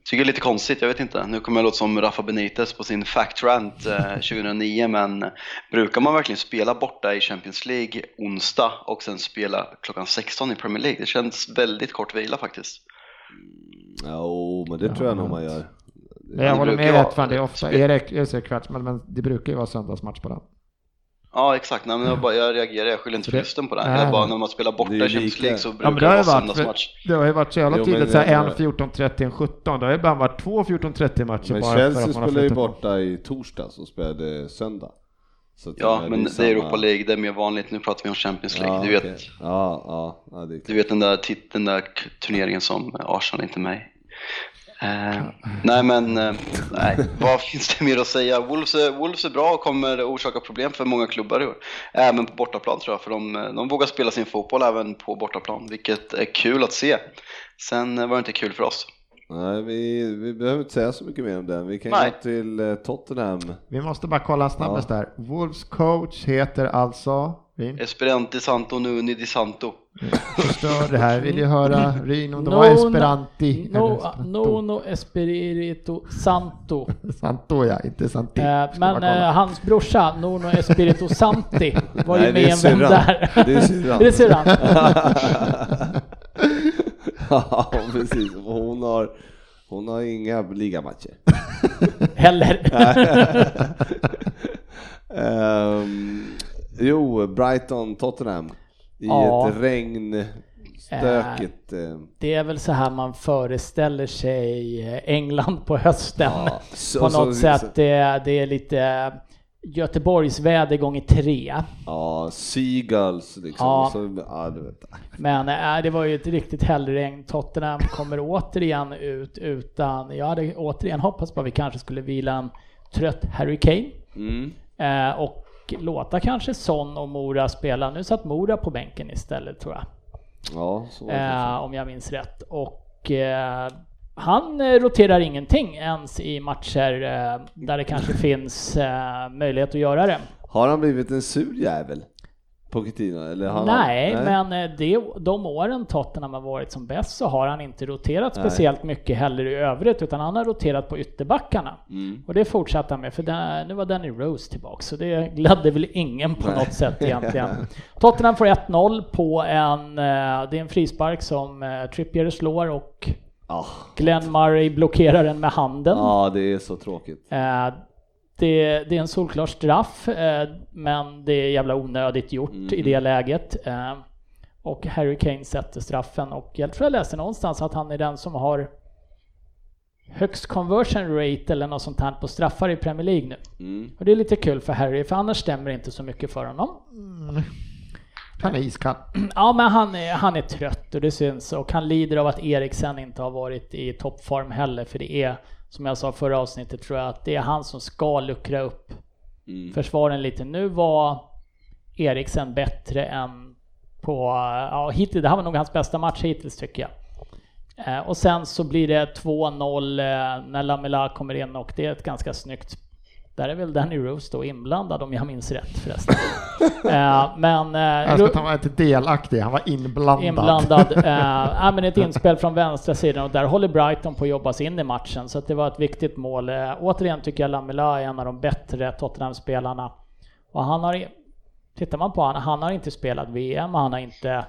tycker det är lite konstigt, jag vet inte. Nu kommer jag låta som Rafa Benitez på sin fact rant eh, 2009 men brukar man verkligen spela borta i Champions League onsdag och sen spela klockan 16 i Premier League? Det känns väldigt kort vila faktiskt. Jo, men det tror jag nog man gör. Men jag håller med rätt fan, det är ofta, är det, jag säger kvartsmatch, men det brukar ju vara söndagsmatch på den. Ja exakt, Nej, men jag, bara, jag reagerar, jag skyller inte förlusten på det. Nej, Jag bara, när man spelar borta i är Champions. League så Ja, brukar men det det vara söndagsmatch. det har ju varit så jävla men tydligt så jag här tror- en 14, 30, en 17. Det har ju bara varit två 14, 30 matcher Men bara för Chelsea spelade ju borta i torsdags och spelade söndag. Ja, det men det samma- är Europa League, det är mer vanligt. Nu pratar vi om Champions League. Ja, du, vet, okej. Ja, ja, ja, du vet den där, tit- den där turneringen som Arsenal inte är Eh, nej men, eh, nej. vad finns det mer att säga? Wolves är, Wolves är bra och kommer orsaka problem för många klubbar i år. Även på bortaplan tror jag, för de, eh, de vågar spela sin fotboll även på bortaplan, vilket är kul att se. Sen var det inte kul för oss. Nej, vi, vi behöver inte säga så mycket mer om den. Vi kan Nej. gå till Tottenham. Vi måste bara kolla snabbast där. Wolves coach heter alltså, Esperanti Santo Nuni di Santo. Förstör det här. Vill ju höra Rin om det var No, esperanti. No, esperanto. Nono Espirito Santo. Santo ja, inte santi. Eh, Ska men eh, hans brorsa, Nono Espirito Santi, var ju Nej, med en vän där. Det är syrran. Det är syrran. ja, precis. Hon har, hon har inga ligamatcher. Heller. Ehm, jo, Brighton, Tottenham. I Ja. ett regnstökigt... Eh, Det är väl så här man föreställer sig eh, England på hösten. ja, så- på så- något sätt. Det, är- det är lite Göteborgs väder gånger tre. Ja, Seagulls liksom. Ja. Så, ja, du vet. Men äh, det var ju ett riktigt hällregn. Tottenham kommer återigen ut utan, jag hade återigen hoppats på att vi kanske skulle vila en trött Harry Kane. Mm. Eh, och låta kanske Son och Mora spela. Nu satt Mora på bänken istället tror jag. Ja. Eh, om jag minns rätt. Och eh, han eh, roterar ingenting ens i matcher eh, där det kanske finns eh, möjlighet att göra det. Har han blivit en sur jävel? Pochettino? Eller har Nej, han, men eh, det, de åren Tottenham har varit som bäst så har han inte roterat Nej. speciellt mycket heller i övrigt utan han har roterat på ytterbackarna. Mm. Och det fortsatte han med för den, nu var Danny Rose tillbaka så det gladde väl ingen på Nej. något sätt egentligen. Tottenham får 1-0 på en, eh, det är en frispark som eh, Trippier slår och Ja. Glenn Murray blockerar den med handen. ja, det är så tråkigt. Eh, det, det är en solklar straff, eh, men det är jävla onödigt gjort Mm. i det läget. Eh, och Harry Kane sätter straffen och jag tror jag läste någonstans att han är den som har högst conversion rate eller något sånt här på straffar i Premier League nu. Mm. Och det är lite kul för Harry, för annars stämmer det inte så mycket för honom. Han är iskall. Ja, men han är, han är trött och det syns och han lider av att Eriksen inte har varit i toppform heller, för det är, som jag sa förra avsnittet, tror jag att det är han som ska luckra upp Mm. försvaren lite. Nu var Eriksen bättre än på, ja hittills, det här var nog hans bästa match hittills tycker jag. Eh, och sen så blir det 2-0 eh, när Lamela kommer in och det är ett ganska snyggt där är väl Danny Rose då inblandad om jag minns rätt förresten. eh, men... Eh, Jag ska att han var inte delaktig, han var inblandad. Inblandad. Eh, men ett inspel från vänstra sidan och där håller Brighton på att jobba sig in i matchen. Så det var ett viktigt mål. Eh, återigen tycker jag Lamela är en av de bättre Tottenham-spelarna. Och han har, tittar man på honom, han har inte spelat VM, han har inte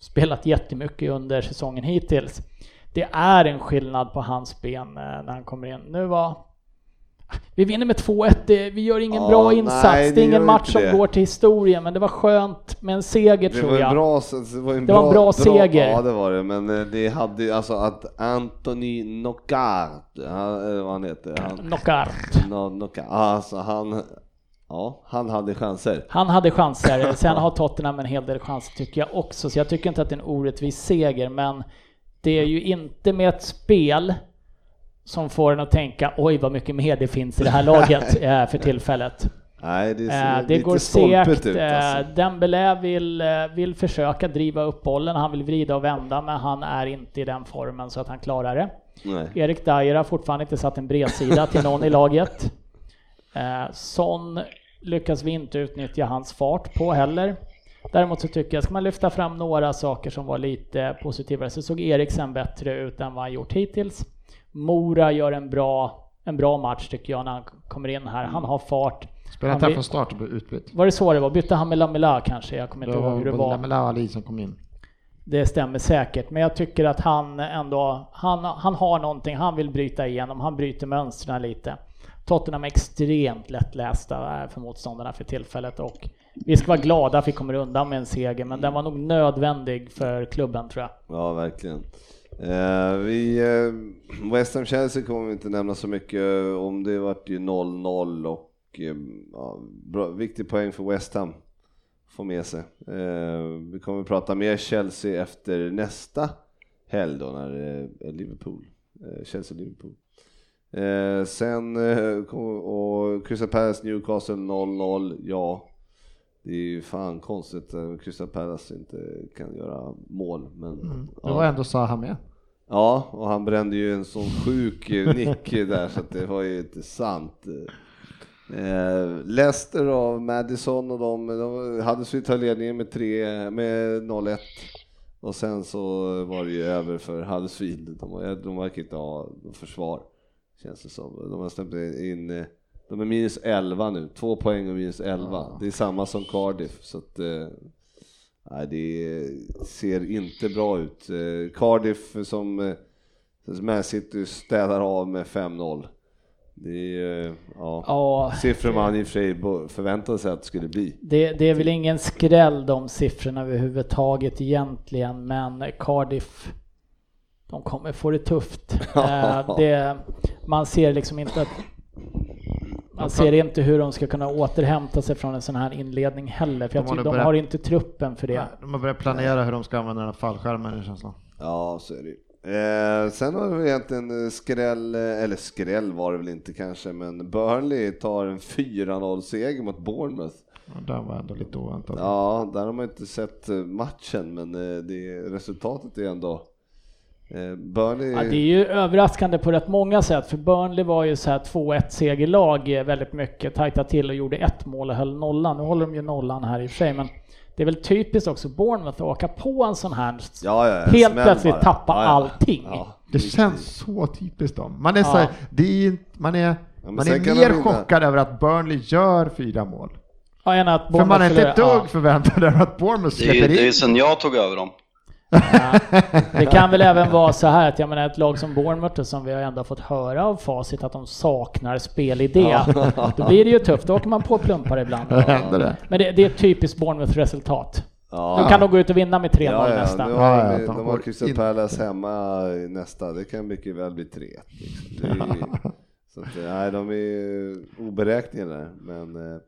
spelat jättemycket under säsongen hittills. Det är en skillnad på hans ben eh, när han kommer in. Nu var vi vinner med 2-1, det- vi gör ingen Ja, bra nej, insats. det det är ingen match som det. går till historien, men det var skönt med en seger Det tror jag. bra, det var en Det var en bra seger. Ja, det var det. Men eh, det hade alltså att Anthony Knockaert, han, eller vad han heter, han, Knockout. no, Knockaert, alltså han, ja, han hade chanser. Han hade chanser, sen har Tottenham en hel del chanser tycker jag också, så jag tycker inte att det är en orättvis seger, men det är ju inte med ett spel som får en att tänka oj vad mycket mer det finns i det här laget eh, för tillfället. Nej, det Eh, ser det lite går segt. ut Eh, alltså. Dembélé vill, eh, vill försöka driva upp bollen, han vill vrida och vända, men han är inte i den formen så att han klarar det. Nej. Erik Dyer har fortfarande inte satt en bredsida till någon i laget. Eh, Son lyckas vi inte utnyttja hans fart på heller. Däremot så tycker jag, ska man lyfta fram några saker som var lite positivare, så såg Eriksen bättre ut än vad han gjort hittills. Mora gör en bra, en bra match tycker jag när han kommer in här. Han har fart. Spelade Han inte han från start och utbytt. Var det så det var? Bytte han med Lamela kanske? Jag kommer inte ihåg hur det var var. Lamela och Ali som kom in. Det stämmer säkert, men jag tycker att han ändå, han, han har någonting, han vill bryta igenom, han bryter mönstren lite. Tottenham är extremt lättlästa eh, för motståndarna för tillfället och vi ska vara glada att vi kommer undan med en seger, men den var nog nödvändig för klubben tror jag. Ja, verkligen. Eh, vi, eh, West Ham Chelsea kommer vi inte nämna så mycket om. Det vart ju 0-0 och eh, ja, bra, viktig poäng för West Ham. Få med sig. Vi kommer prata mer Chelsea efter nästa helg då när det är Liverpool. Chelsea-Liverpool. Eh, sen eh, och Crystal Palace Newcastle 0-0. Ja, det är ju fan konstigt att Crystal Palace inte kan göra mål. Men, Det ja. var ändå Zaha med. Ja, och han brände ju en sån sjuk nick där så att det var ju inte sant. Eh, Leicester och Madison och de, de hade så ta ledningen med, tre, med 0-1 och sen så var det ju över för Huddersfield. De, de verkar inte ha något försvar känns det som. De har stämt in, eh, de är minus 11 nu, två poäng och minus 11. Det är samma som Cardiff så att eh, Nej, det ser inte bra ut. Eh, Cardiff som eh, Man City städar av med 5-0. Det är eh, ja, Ja, siffror man i och för sig förväntade sig att det skulle bli. det, det är väl ingen skräll de siffrorna överhuvudtaget egentligen, men Cardiff, de kommer få det tufft. Det, man ser liksom inte att man ser inte hur de ska kunna återhämta sig från en sån här inledning heller, för jag De har tycker de börjat- har inte truppen för det. De har börjat planera hur de ska använda den här fallskärmen i känslan. Ja, så är det eh, Sen har vi egentligen eh, skräll, eh, eller skräll var det väl inte kanske, men Burnley tar en 4-0 seger mot Bournemouth. Och Den var ändå lite oväntad. Ja, där har man inte sett eh, matchen, men det, resultatet är ändå Burnley... Ja, det är ju överraskande på rätt många sätt, för Burnley var ju så här 2-1 segerlag eh, väldigt mycket, tajta till och gjorde ett mål och höll nollan. Nu håller de ju nollan här i och för sig, men det är väl typiskt också Bournemouth att åka på en sån här Ja, ja, helt plötsligt bara. tappa Ja, ja. allting. Ja, Det känns så typiskt dem. Man är, så här, det är, man är, man är mer chockad över att Burnley gör fyra mål. Ja, än att För man är inte ett dugg förväntad över att Bournemouth Det är, ju- släpper det är ju in. sen jag tog över dem. Ja. Det kan väl även vara så här att jag menar ett lag som Bournemouth som vi har ändå fått höra av facit att de saknar spelidé. Då blir det ju tufft, då åker man på plumpar ibland. Händer det? Men det, det är ett typiskt Bournemouth-resultat. Ja. De kan nog gå ut och vinna med 3-0 Ja, ja, nästa. Ja, har ja, de, de de har Crystal Palace hemma nästa, det kan mycket väl bli 3 liksom. Så att, nej, de är ju oberäkneliga. Men,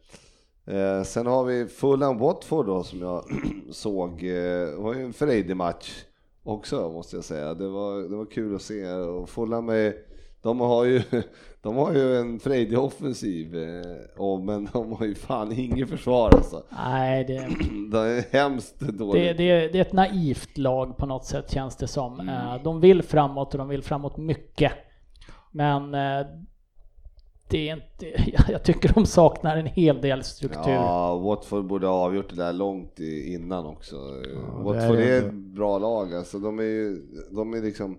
eh, sen har vi Fulham Watford då som jag såg, eh, det var ju en frejdig match också måste jag säga. Det var, det var kul att se och Fulham är, de har ju, de har ju en frejdig offensiv, eh, men de har ju fan ingen försvar alltså. Nej, det, Det är hemskt dåligt. det, det, det är ett naivt lag på något sätt känns det som. Mm. De vill framåt och de vill framåt mycket. Men eh, det är inte, jag tycker de saknar en hel del struktur. Ja, Watford borde ha avgjort det där långt innan också. det Watford är är det. ett bra lag alltså. De är ju, de är liksom...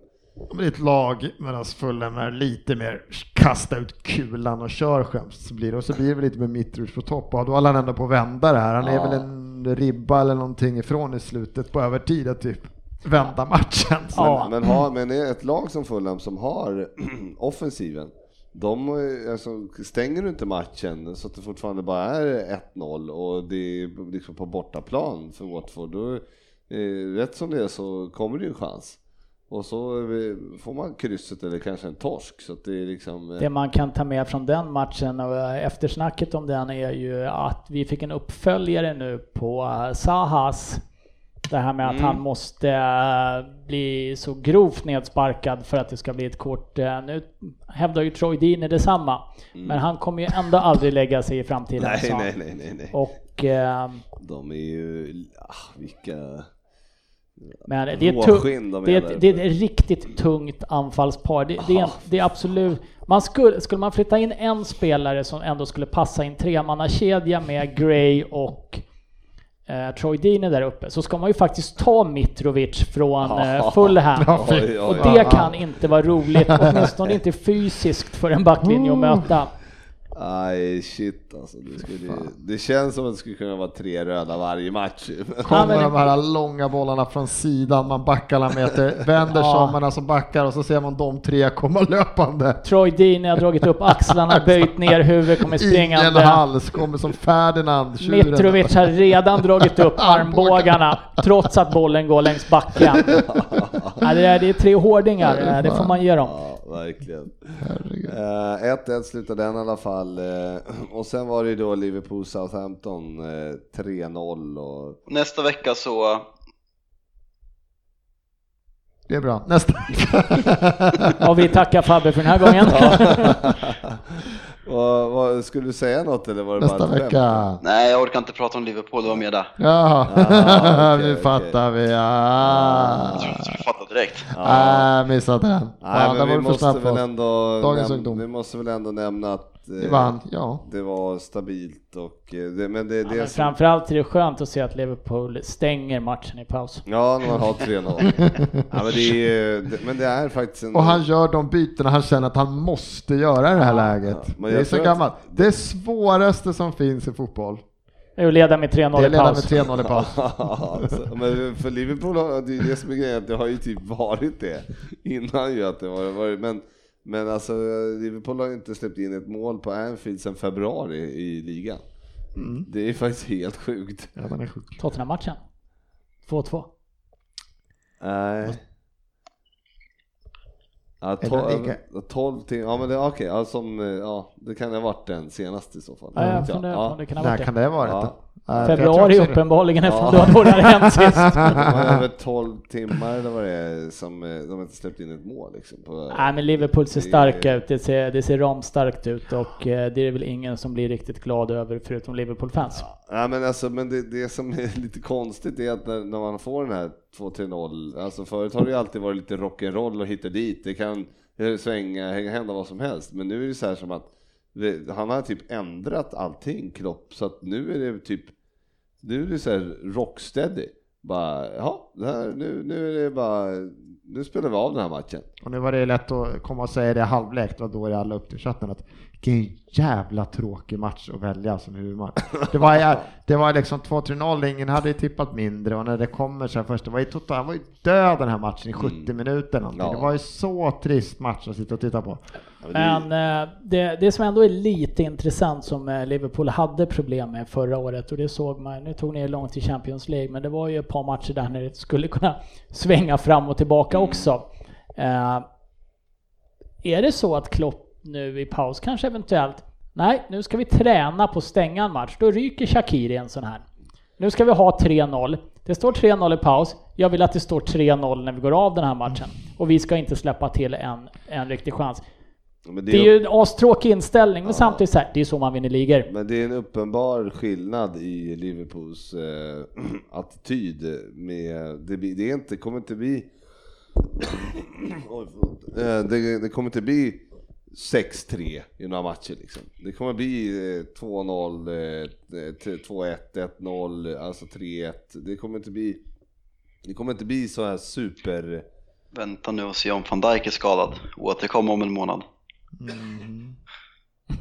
Om det är ett lag medan Fulham är lite mer kasta ut kulan och kör skämt så blir det. Och så blir det väl lite med Mitrovic på topp. Och då håller han ändå på att vända det här. Han är Ja. väl en ribba eller någonting ifrån i slutet på övertid att typ vända matchen. Ja. Men, har, men är ett lag som Fulham som har offensiven, de eh, alltså, stänger du inte matchen så att det fortfarande bara är 1-0 och det är liksom på bortaplan för Watford, då, eh, rätt som det är så kommer det ju en chans. Och så eh, får man krysset eller kanske en torsk så att det är liksom... Eh, det man kan ta med från den matchen och eftersnacket om den är ju att vi fick en uppföljare nu på Sahas. Det här med att Mm. han måste eh, bli så grovt nedsparkad för att det ska bli ett kort. Eh, Nu hävdar ju Troy Deeney detsamma. Men han kommer ju ändå aldrig lägga sig i framtiden. Mm. Nej, nej, nej, nej, nej. Och, eh, De är ju, ah, vilka men det är, tu- råskinn de det, är det är ett riktigt tungt anfallspar. Det, det, är, det är absolut... Man skulle, skulle man flytta in en spelare som ändå skulle passa i en tremannakedja med Gray och eh, Troy Deeney där uppe så ska man ju faktiskt ta Mitrovic från eh, Fulham. Och det kan inte vara roligt, åtminstone inte fysiskt för en backlinje att möta. Aj shit alltså. Det, skulle, det känns som att det skulle kunna vara tre röda varje match. kommer de här långa bollarna från sidan, man backar alla meter, vänder Ja. sig om, man alltså backar och så ser man de tre komma löpande. Troy Deeney har dragit upp axlarna, böjt ner huvudet, kommer Ingen springande. hals, kommer som Ferdinand. tjuren. Mitrovic har redan dragit upp armbågarna trots att bollen går längs backen. Ja, det, är, det är tre hårdingar, det får man ge dem. Verkligen. Eh, 1-1 slutade den i alla fall. eh, och sen var det ju då Liverpool-Southampton eh, 3-0 och... Nästa vecka så Det är bra. Nästa. Och vi tackar Fabbe för den här gången. vad, vad, skulle du säga något eller var det Nästa bara vecka. Nej, jag orkar inte prata om Liverpool, det var mer där. Jaha, Ah, nu okej. fattar vi. Ah. Jag tror du fattar direkt. Ah, missade den. Nej, där men vi måste, väl oss. ändå Dagens näm- ungdom. vi måste väl ändå nämna att eh, Vi vann, ja. det var stabilt och eh, det, men det, Ja, det men som, framförallt är det skönt att se att Liverpool stänger matchen i paus. Ja, när man har 3-0. ja, men, det är, det, men det är faktiskt en... Och han gör de bytena han känner att han måste göra i det här läget. men det är så tror att- gammalt. Det svåraste som finns i fotboll. Det är att leda med Det 3-0 är i att leda med paus. 3-0 i paus. alltså, men för Liverpool har det är det som är grejen, det har ju typ varit det innan ju att det var, varit, men, men alltså Liverpool har inte släppt in ett mål på Anfield sedan februari i ligan. Det är faktiskt helt sjukt. Ja, den är sjuk. Tottenham-matchen. 2-2. Nej. Ja, lika? 12 timmar, ja men det, okej, ja, som, eh, ja, det kan ha varit den senaste i så fall. Ja, jag funderar på om det kan ha När varit kan det. ha varit Ja. Ja, Februari uppenbarligen, Ja. eftersom det var då det hade hänt sist. De har över 12 timmar eller vad det är som eh, de har inte släppt in ett mål liksom. På, Nej men Liverpool ser starka ut, det ser, det ser ramstarkt ut och eh, det är väl ingen som blir riktigt glad över förutom Liverpool-fans. Ja, men alltså, men det, det som är lite konstigt är att när, när man får den här 2 till 0. alltså förut har det ju alltid varit lite rock'n'roll och hitta dit, det kan eh, svänga, hända vad som helst, men nu är det så här som att han har typ ändrat allting, Klopp, så att nu är det typ, nu är det så här rocksteady. Bara, ja, nu, nu är det bara, nu spelar vi av den här matchen. Och nu var det lätt att komma och säga det i halvlek, det var då det alla upp till chatten att vilken jävla tråkig match att välja som huvudmatch. Det var, det var liksom 2-3-0, ingen hade ju tippat mindre och när det kommer så här först, det var ju totalt, han var ju död den här matchen i 70 minuter någonting. Ja. Det var ju så trist match att sitta och titta på. Men eh, det, det som ändå är lite intressant som eh, Liverpool hade problem med förra året och det såg man, nu tog ni er långt i Champions League men det var ju ett par matcher där när det skulle kunna svänga fram och tillbaka också. Eh, är det så att Klopp nu i paus kanske eventuellt, nej nu ska vi träna på att stänga en match, då ryker Shakiri en sån här. Nu ska vi ha 3-0. Det står 3-0 i paus. Jag vill att det står 3-0 när vi går av den här matchen. Och vi ska inte släppa till en, en riktig chans. Men Det är ju en astråkig inställning, men Ja. samtidigt så här, det är så man vinner ligor. Men det är en uppenbar skillnad i Liverpools eh, attityd med, det, det är inte, kommer inte bli, eh, det, det kommer inte bli 6-3 i några matcher liksom. Det kommer bli eh, 2-0, eh, t- 2-1, 1-0, alltså 3-1. Det kommer inte bli, det kommer inte bli så här super... Vänta nu och se om van Dijk är skadad. Återkom om en månad.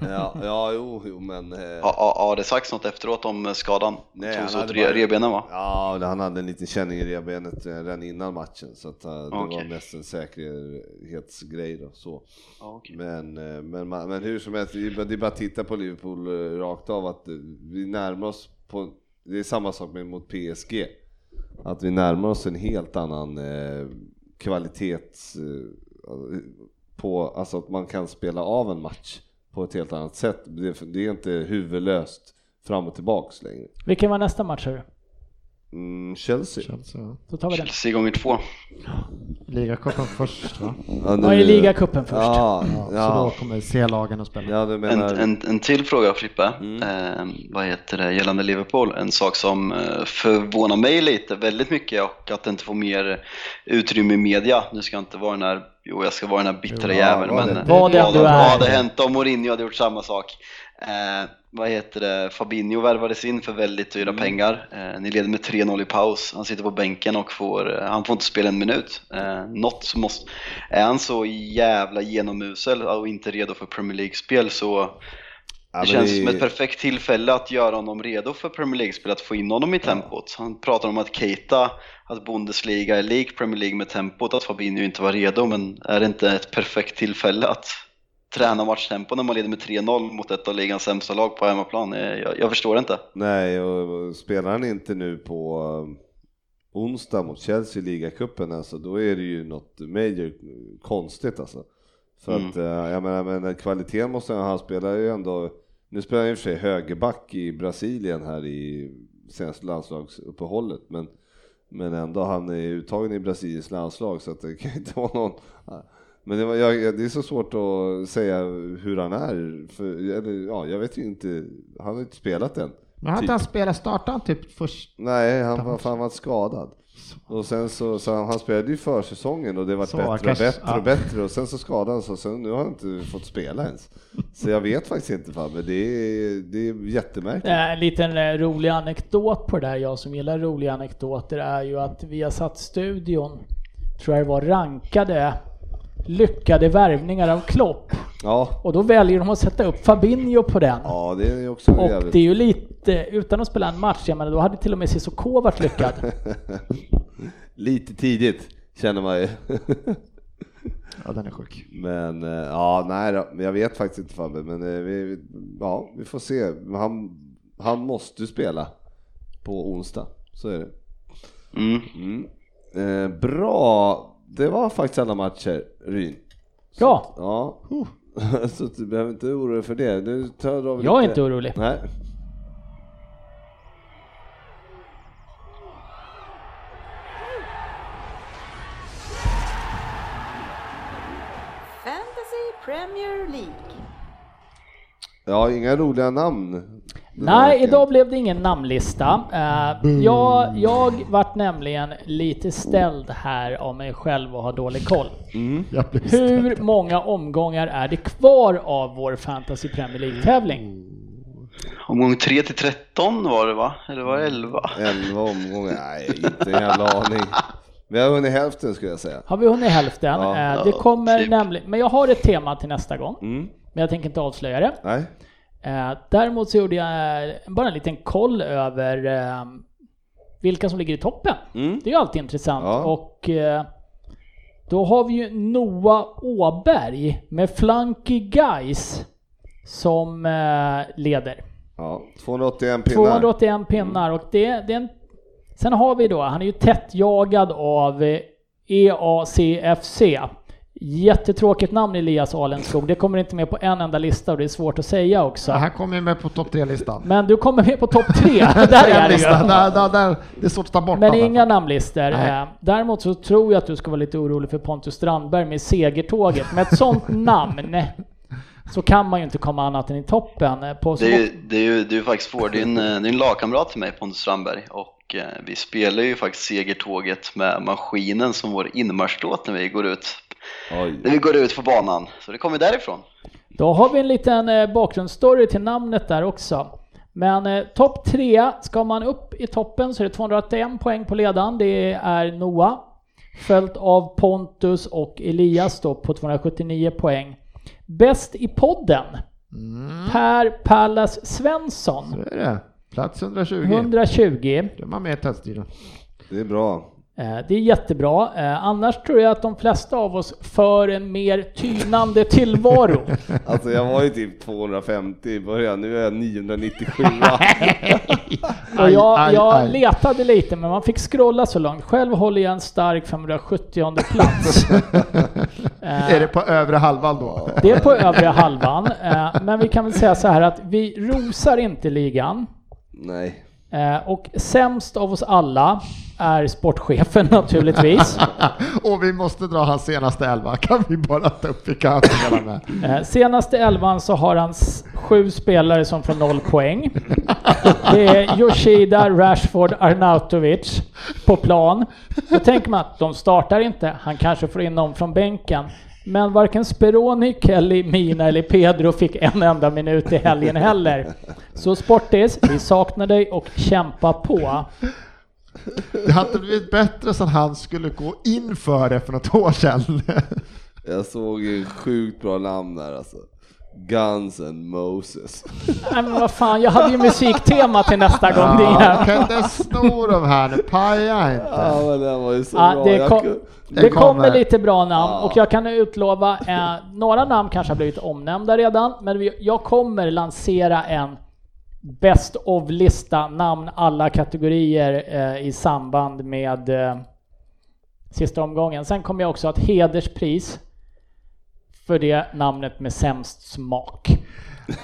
Ja, ja jo, jo men... Eh, Har har- har det sagts något efteråt om eh, skadan? Nej, Togs han åt re- bara- revbenen va? Ja, det- han hade en liten känning i revbenet eh, redan innan matchen så att, eh, det Okej. var mest en säkerhetsgrej då. Så. Ja, okej. Men, eh, men, man- men hur som helst, det är bara- att titta på Liverpool eh, rakt av att eh, vi närmar oss på, det är samma sak med mot PSG. Att vi närmar oss en helt annan eh, kvalitets, eh, på, alltså att man kan spela av en match på ett helt annat sätt. Det, det är inte huvudlöst fram och tillbaks längre. Vilken var nästa match hörru? Mm, Chelsea. Ja. Då tar vi den. Chelsea gånger två. Ligacupen först va? Ja, Ja, i ligacupen först. Ja, Ja, Så ja, då kommer C-lagen att spela. ja du En, menar... en, en till fråga Frippe, Mm. eh, vad heter det, gällande Liverpool. En sak som eh, förvånar mig lite, väldigt mycket och att det inte får mer utrymme i media. Nu ska jag inte vara den här, jo jag ska vara den här bittra jäveln, men det. Vad, du vad är. hade hänt om Mourinho hade gjort samma sak? Eh, vad heter det, Fabinho värvades in för väldigt dyra Mm. pengar. Eh, ni leder med 3-0 i paus, han sitter på bänken och får, eh, han får inte spela en minut. Eh, något som måste, är han så jävla genomusel och inte redo för Premier League-spel så Ja, det känns det- som ett perfekt tillfälle att göra honom redo för Premier League-spel, att få in honom i tempot. Han pratar om att Keita, att Bundesliga är lik Premier League med tempot, att Fabinho inte var redo, men är det inte ett perfekt tillfälle att träna matchtempo när man leder med 3-0 mot ett av ligans sämsta lag på hemmaplan? Eh, Jag, jag förstår inte. Nej, och spelar han inte nu på um, onsdag mot Chelsea i ligacupen alltså, då är det ju något major konstigt alltså. För Mm. att, eh, jag menar, men kvaliteten måste han, han spelar ju ändå, nu spelar han i och för sig högerback i Brasilien här i senaste landslagsuppehållet, men men ändå, han är uttagen i Brasiliens landslag så att det kan inte vara någon... Men det, var, jag, det är så svårt att säga hur han är, för, eller, ja, jag vet ju inte, han har inte spelat än. Men har inte han spelat, startade han typ först? Nej, han var fan var skadad. Och sen så, så han, han spelade ju försäsongen och det var bättre och kanske- bättre ja. och bättre och sen så skadade han sig och sen nu har han inte fått spela ens. Så jag vet faktiskt inte fan, men det är, det är jättemärkligt. En liten eh, rolig anekdot på det där, jag som gillar roliga anekdoter, är ju att vi har satt studion, tror jag det var, rankade lyckade värvningar av Klopp. Ja, Och då väljer de att sätta upp Fabinho på den. ja det är ju också Och jävligt. det är ju lite, utan att spela en match, jag menar då hade till och med Cissoko varit lyckad. Lite tidigt känner man ju. Ja, den är sjuk. Men eh, ja, nej jag vet faktiskt inte Fabbe, men eh, vi, ja, vi får se. Han, han måste ju spela på onsdag, så är det. Mm. Mm. Eh, bra, det var faktiskt alla matcher, Ryn. Ja, Ja, så du behöver inte oroa dig för det. Nu tar jag är inte orolig. Nej. Fantasy Premier League. Ja, inga roliga namn. Nej, idag blev det ingen namnlista. Eh, jag, jag vart nämligen lite ställd här av mig själv och har dålig koll. Blir Hur många omgångar är det kvar av vår Fantasy Premier League-tävling? Omgång 3 till 13 var det va? Eller var det 11? 11 omgångar? Nej, inte en jävla aning. Vi har hunnit hälften skulle jag säga. Har vi hunnit hälften? Ja. Eh, det kommer typ. nämligen, men jag har ett tema till nästa gång. Mm. Men jag tänker inte avslöja det. Nej. Eh, däremot så gjorde jag eh, bara en liten koll över eh, vilka som ligger i toppen. Mm. Det är ju alltid intressant. Ja. Och eh, Då har vi ju Noah Åberg med Flanky Guys som leder. Ja, 281 pinnar. 281 pinnar och det, det är en, Sen har vi då, han är ju tätt jagad av EACFC. Jättetråkigt namn Elias Alenskog. Det kommer inte med på en enda lista och det är svårt att säga också. Det här kommer ju med på topp tre-listan. Men du kommer med på topp tre. där är det ju. Där, där, där, det är svårt att ta bort Men inga namnlistor. Eh, Däremot så tror jag att du ska vara lite orolig för Pontus Strandberg med segertåget. Med ett sånt namn så kan man ju inte komma annat än i toppen. Eh, På Det är, ju- det är ju det är ju faktiskt vår, din, eh, din lagkamrat till mig Pontus Strandberg och vi spelar ju faktiskt segertåget med maskinen som vår inmarschlåt när vi går ut Oj. när vi går ut på banan. Så det kommer därifrån. Då har vi en liten eh, bakgrundsstory till namnet där också. Men eh, topp tre, ska man upp i toppen så är det 281 poäng på ledaren. Det är Noah. Följt av Pontus och Elias då på 279 poäng. Bäst i podden, Per Pallas Svensson. Så är det. Plats 120. 120. Då är man med i teststilen. Det är bra. Eh, Det är jättebra. Eh, Annars tror jag att de flesta av oss för en mer tynande tillvaro. Alltså jag var ju typ 250 i början, nu är jag 997. Och jag, Aj, aj, jag aj. letade lite men man fick scrolla så långt. Själv håller jag en stark 570 plats. Eh, Är det på övre halvan då? Det är på övre halvan. Men vi kan väl säga så här att vi rosar inte ligan. Nej. Eh, Och sämst av oss alla är sportchefen naturligtvis. Och vi måste dra hans senaste elva. Kan vi bara ta upp vilka han spelar med? Senaste elvan så har han sju spelare som får noll poäng. Det är Yoshida, Rashford, Arnautovic på plan. Då tänker man att de startar inte, han kanske får in någon från bänken. Men varken Speroni, Kelly, Mina eller Pedro fick en enda minut i helgen heller. Så Sportis, vi saknar dig och kämpa på. Det hade blivit bättre sen han skulle gå in för det för något år sedan. Jag såg ju sjukt bra namn där alltså. Guns and Moses. Nej men vad fan, jag hade ju musiktema till nästa gång. Ja, kan inte sno de här nu, paja inte. Ja men den var ju så Ja, bra. det, kom, kunde- det kommer. lite bra namn Ja. och jag kan utlova, eh, några namn kanske har blivit omnämnda redan, men vi, jag kommer lansera en Best of-lista, namn alla kategorier eh, i samband med eh, sista omgången. Sen kommer jag också ha ett hederspris för det namnet med sämst smak.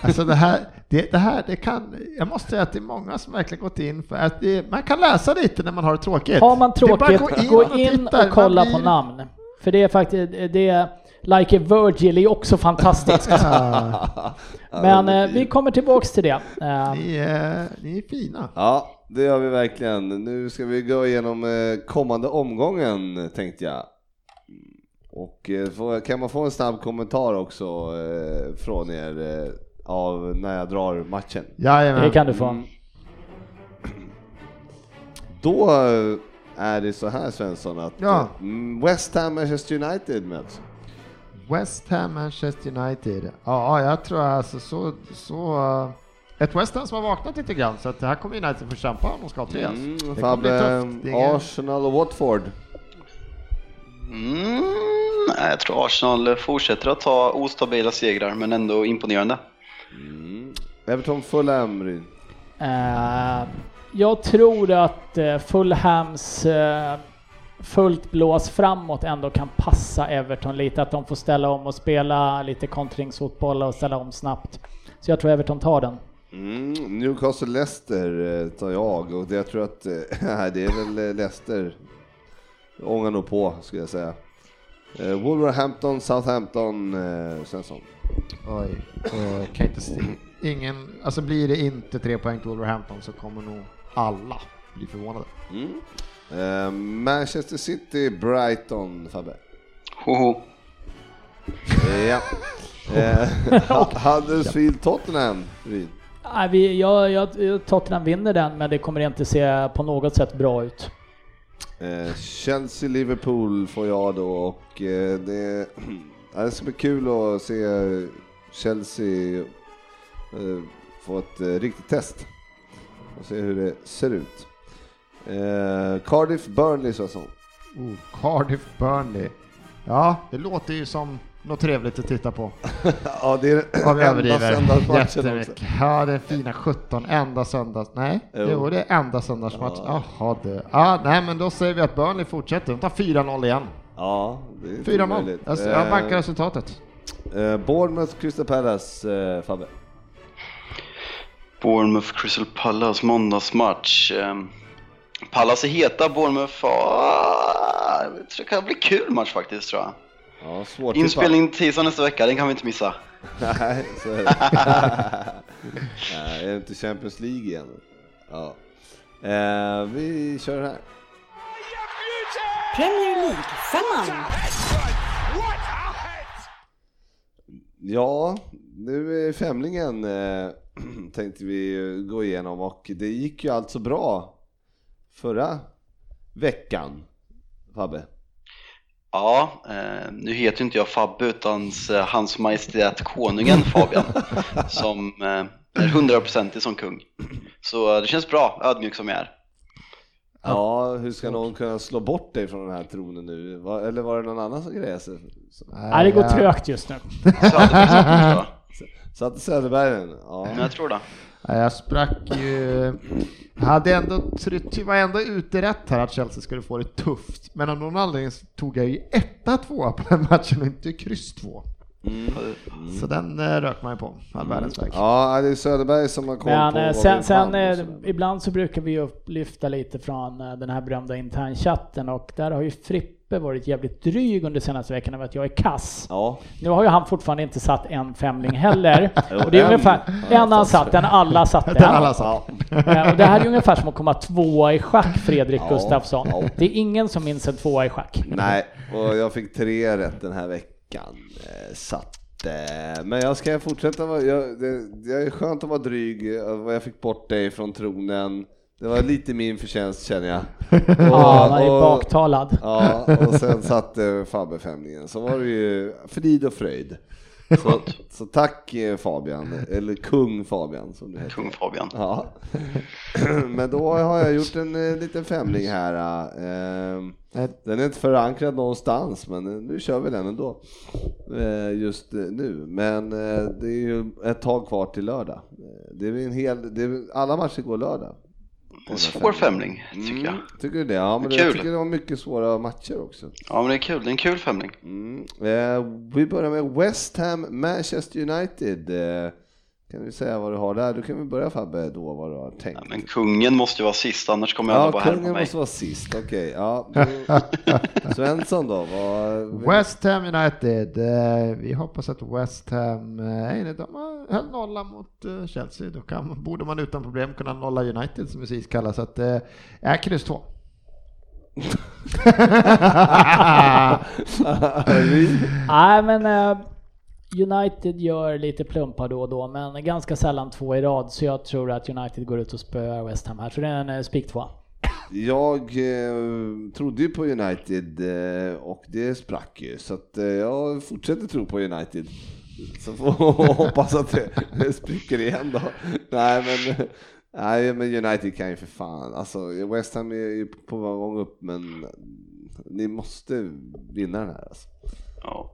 Alltså det här, det, det här, det kan, jag måste säga att det är många som verkligen gått in för att det, man kan läsa lite när man har det tråkigt. Har man tråkigt, att gå in och, titta. Man kolla blir- på namn. För det är faktiskt, det är Like a Virgil är också fantastiskt. Men eh, vi kommer tillbaks till det. Eh, ni, är, ni är fina. Ja, det gör vi verkligen. Nu ska vi gå igenom eh, kommande omgången tänkte jag. Och eh, kan man få en snabb kommentar också eh, från er eh, av när jag drar matchen? Jajamän. det kan du få. Mm. Då är det så här Svensson att Ja. West Ham Manchester United möts. West Ham, Manchester United. Ja, jag tror alltså så, så ett West Ham som har vaknat lite grann så att det här kommer United få kämpa om de ska ha tre. Mm, Fabbe, Arsenal och Watford. Mm, jag tror Arsenal fortsätter att ta ostabila segrar men ändå imponerande. Mm. Everton Fulham. Ryn. Eh, jag tror att eh, Fulhams eh, fullt blås framåt ändå kan passa Everton lite. Att de får ställa om och spela lite kontringsfotboll och ställa om snabbt. Så jag tror Everton tar den. Mm, Newcastle Leicester eh, tar jag och det, jag tror att det är väl Leicester ångar nog på skulle jag säga. Eh, Wolverhampton, Southampton, eh, Svensson. Oj, eh, kan inte se. Ingen, alltså blir det inte tre poäng till Wolverhampton så kommer nog alla bli förvånade. Mm. Eh, Manchester City, Brighton, Fabbe. Hoho. Ja. Eh, Huddersfield, Tottenham, Ryn. Nej, vi, jag, jag, jag- Tottenham vinner den men det kommer inte se på något sätt bra ut. Eh, Chelsea, Liverpool får jag då och eh, det, ja, det ska bli kul att se Chelsea eh, få ett eh, riktigt test och se hur det ser ut. Eh, Cardiff, Burnley Svensson. Oh, Cardiff Burnley. Ja, det låter ju som något trevligt att titta på. Ja, det är Om enda överdriver söndagsmatchen också. jättemycket. Ja, det är fina 17, enda söndags... Nej, Jo. jo, det är enda söndagsmatch. Ja. Jaha du. Ja, nej men då säger vi att Burnley fortsätter. De tar 4-0 igen. Ja, det är inte 4-0. omöjligt. Jag, jag backar Eh, resultatet. eh, Bournemouth, Crystal Palace, eh, Fabbe. Bournemouth Crystal Palace måndagsmatch. Ehm, Palace är heta, Bournemouth... Ah, jag tror det kan bli kul match faktiskt tror jag. Ja, svårt Inspelning tisdag nästa vecka, den kan vi inte missa. Nej, så är det. Nej, är det inte Champions League igen? Ja. Eh, vi kör den här. Premier League-femman. Ja, nu är femlingen eh, tänkte vi gå igenom och det gick ju alltså bra förra veckan, Fabbe. Ja, eh, nu heter inte jag Fabbe utan eh, Hans Majestät Konungen Fabian som eh, är hundraprocentig som kung. Så eh, det känns bra, ödmjuk som jag är. Ja, hur ska någon kunna slå bort dig från den här tronen nu? Va- Eller var det någon annan som grejade sig? Nej, det går trögt just nu. Söderberg jag. Satte Söderberg? Ja. Men jag tror det. Jag sprack ju... Hade ändå, var ändå ute rätt här att Chelsea skulle få det tufft. Men av någon anledning så tog jag ju etta tvåa på den matchen och inte kryss två. Så den eh, rök man ju på, all världens väg. ja, det är Söderberg som har koll Men på eh, vad sen, vi sen eh, ibland så brukar vi ju lyfta lite från eh, den här berömda internchatten och där har ju Frippe varit jävligt dryg under senaste veckan över att jag är kass. Ja, Nu har ju han fortfarande inte satt en femling heller. Och det är en ungefär en han satt. den alla satte. Den alla satt. Och det här är ungefär som att komma tvåa i schack, Fredrik Ja, Gustafsson. ja. Det är ingen som minns en tvåa i schack. nej, och jag fick tre rätt den här veckan. Eh, Så att, eh, men jag ska fortsätta vara, jag, det, det är skönt att vara dryg, eh, jag fick bort dig från tronen. Det var lite min förtjänst känner jag. Ja, han är och- baktalad. Ja, och sen satte Fabbe femlingen, så var det ju frid och fröjd. Så, så tack eh, Fabian, eller kung Fabian som du heter. Kung Fabian. Ja. Men då har jag gjort en eh, liten femling här. eh. Den är inte förankrad någonstans, men nu kör vi den ändå. Eh, Just nu. Men det är ju ett tag kvar till lördag. Det är en hel, det är, alla matcher går lördag. En svår femling, tycker jag. Mm, tycker du det? Ja, men Kul. jag tycker det var mycket svåra matcher också. Ja, men det är kul. Det är en kul femling. Mm. Eh, vi börjar med West Ham, Manchester United. Eh, kan du säga vad du har där? Du kan väl börja Fabbe då, vad du har tänkt. Ja, men kungen måste ju vara sist, annars kommer alla Ja, bara härma kungen mig. måste vara sist, okej. Ja, då- Svensson då? Vad, West Ham United. eh, Vi hoppas att West Ham, eh, de har- höll nolla mot eh, Chelsea. Då kan, borde man utan problem kunna nolla United som precis kallas. Så att, är kryss två. Nej, men United gör lite plumpar då och då, men ganska sällan två i rad. Så jag tror att United går ut och spöar West Ham här. Så det är en eh, spik två. Jag eh, trodde ju på United eh, och det sprack ju, så att, eh, jag fortsätter tro på United. Så får hoppas att det, det spricker igen då. Nej men, nej men United kan ju för fan, alltså West Ham är ju på gång upp men ni måste vinna den här alltså. Ja.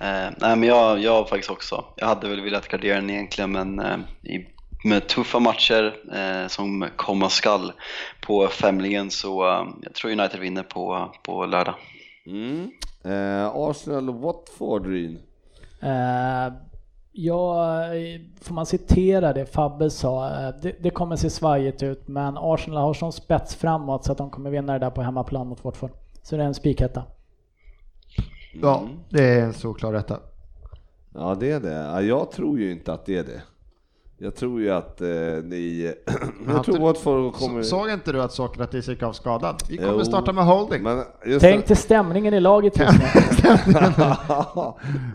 Eh, nej, men jag, jag faktiskt också. Jag hade väl velat gardera den egentligen, men eh, i, med tuffa matcher eh, som komma skall på femlingen så eh, jag tror United vinner på, på lördag. Mm. Eh, Arsenal Watford Ryn. Eh, ja, eh, får man citera det Fabbe sa? Det, det kommer se svajigt ut, men Arsenal har sån spets framåt så att de kommer vinna det där på hemmaplan mot Watford. Så det är en spiketta. Ja, det är en såklar rätta. Ja det är det. Ja, jag tror ju inte att det är det. Jag tror ju att eh, ni... jag tror Watford kommer... Så, såg inte du att Sokratis gick av skadad? Vi kommer Jo, starta med holding. Men just Tänk till stämningen i laget just nu.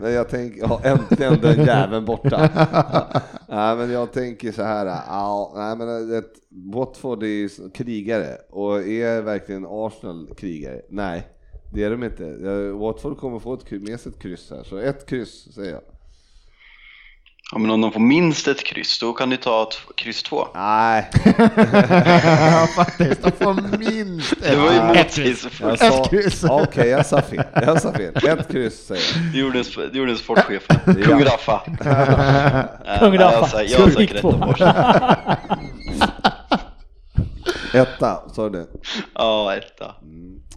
men jag tänker, ja, äntligen den jäveln borta. nej, men jag tänker så här, ja, nej, men ett, Watford är ju krigare och är verkligen Arsenal krigare? Nej, det är de inte. Watford kommer få ett, med sig ett kryss här, så ett kryss säger jag. Ja, men om de får minst ett kryss, då kan du ta ett kryss två. Nej, Ja, faktiskt. De får minst Det var ju ett kryss. motsägelsefullt. Ett kryss. Okej, jag sa fel. Jag sa fel. Ett kryss säger jag. Det gjorde, det gjorde sportchefen. Kung Raffa. Kung Raffa. Jag, har säkert rätt. Etta, sa du det? Ja, etta.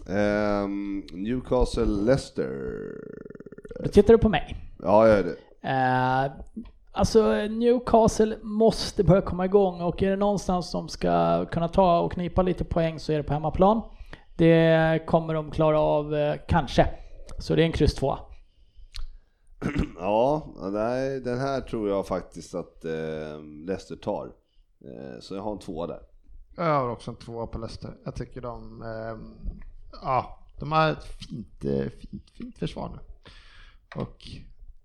Ehm, Newcastle Leicester. Då tittar du på mig. Ja, jag gör det. Eh, alltså Newcastle måste börja komma igång och är det någonstans som ska kunna ta och knipa lite poäng så är det på hemmaplan. Det kommer de klara av, eh, kanske. Så det är en kryss 2. Ja, nej, den här tror jag faktiskt att eh, Leicester tar. Eh, så jag har en tvåa där. Jag har också en tvåa på Leicester. Jag tycker de, ehm, ja, de har ett fint, eh, fint, fint försvar nu. Och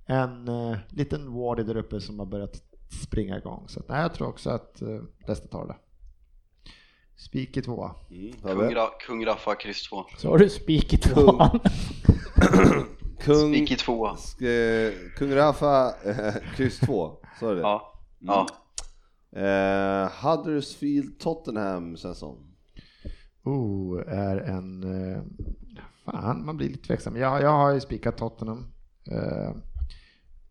en eh, liten Wardy där uppe som har börjat springa igång. Så att, nej, jag tror också att eh, Leicester tar det. Spik i tvåa. Mm, Kung? Ra- Kung Raffa, kryss två. Så har du spik i tvåan. Kung, Spik i tvåa. sk- Kung Rafa, eh, kryss 2, sa du det? Ja. Ja. Eh, Huddersfield Tottenham Svensson. Oh, är en... Eh, fan, man blir lite tveksam. Jag, jag har ju spikat Tottenham. Eh,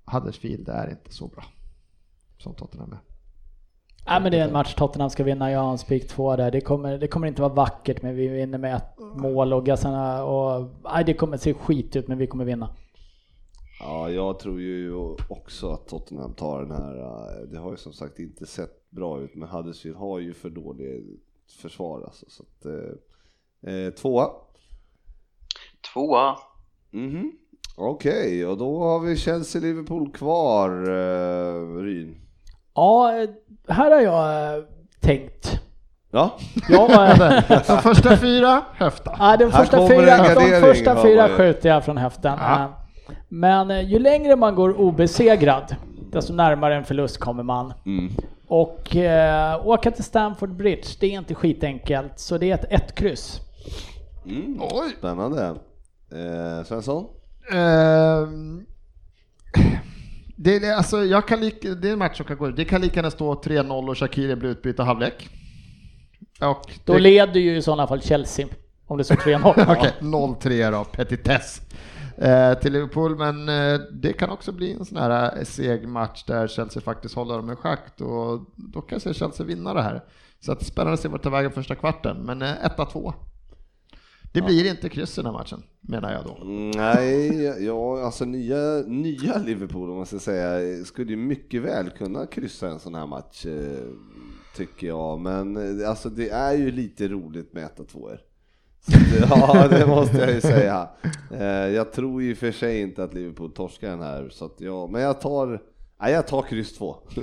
Huddersfield är inte så bra som Tottenham är. Nej men det är en match Tottenham ska vinna. Jag har en spik 2 där. Det kommer, det kommer inte vara vackert men vi vinner med ett mål och gassarna och... Nej det kommer se skit ut men vi kommer vinna. Ja, jag tror ju också att Tottenham tar den här. eh, Det har ju som sagt inte sett bra ut, men Huddersfield har ju för dåligt försvar alltså. Så att, eh, eh, tvåa. Tvåa. Mhm. Okej, och då har vi Chelsea-Liverpool kvar, eh, Ryn. Ja, här har jag eh, tänkt. Ja, Jag, eh, De första fyra, höfta. Ja, de första fyra, de första fyra skjuter jag från höften. Ja. Eh, Men eh, ju längre man går obesegrad, desto närmare en förlust kommer man. mm. Och eh, åka till Stamford Bridge, det är inte skitenkelt. Så det är ett ett kryss. Mm. Oj. spännande. Eh, Svensson? Ehm, det, är, alltså, jag kan lika, det är en match som kan gå ut. Det kan lika gärna stå 3-0 och Shakiri blir utbytt halvlek. Och Då det, leder ju i sådana fall Chelsea. Om det står 3-0. Okej, 0-3 då, petitess. Eh, till Liverpool, men eh, det kan också bli en sån här eh, seg match där Chelsea faktiskt håller dem i schack och då kan jag se Chelsea vinna det här. Så att spännande att se vart det tar vägen första kvarten, men eh, 1-2. Det blir inte kryss i den här matchen, menar jag då. Mm, Nej, ja, alltså nya, nya Liverpool om man ska säga skulle ju mycket väl kunna kryssa en sån här match eh, tycker jag. Men eh, alltså det är ju lite roligt med 1 2 Ja, det måste jag ju säga. Eh, Jag tror ju för sig inte att Liverpool torskar den här, så att jag, men jag tar, nej, jag tar kryss 2.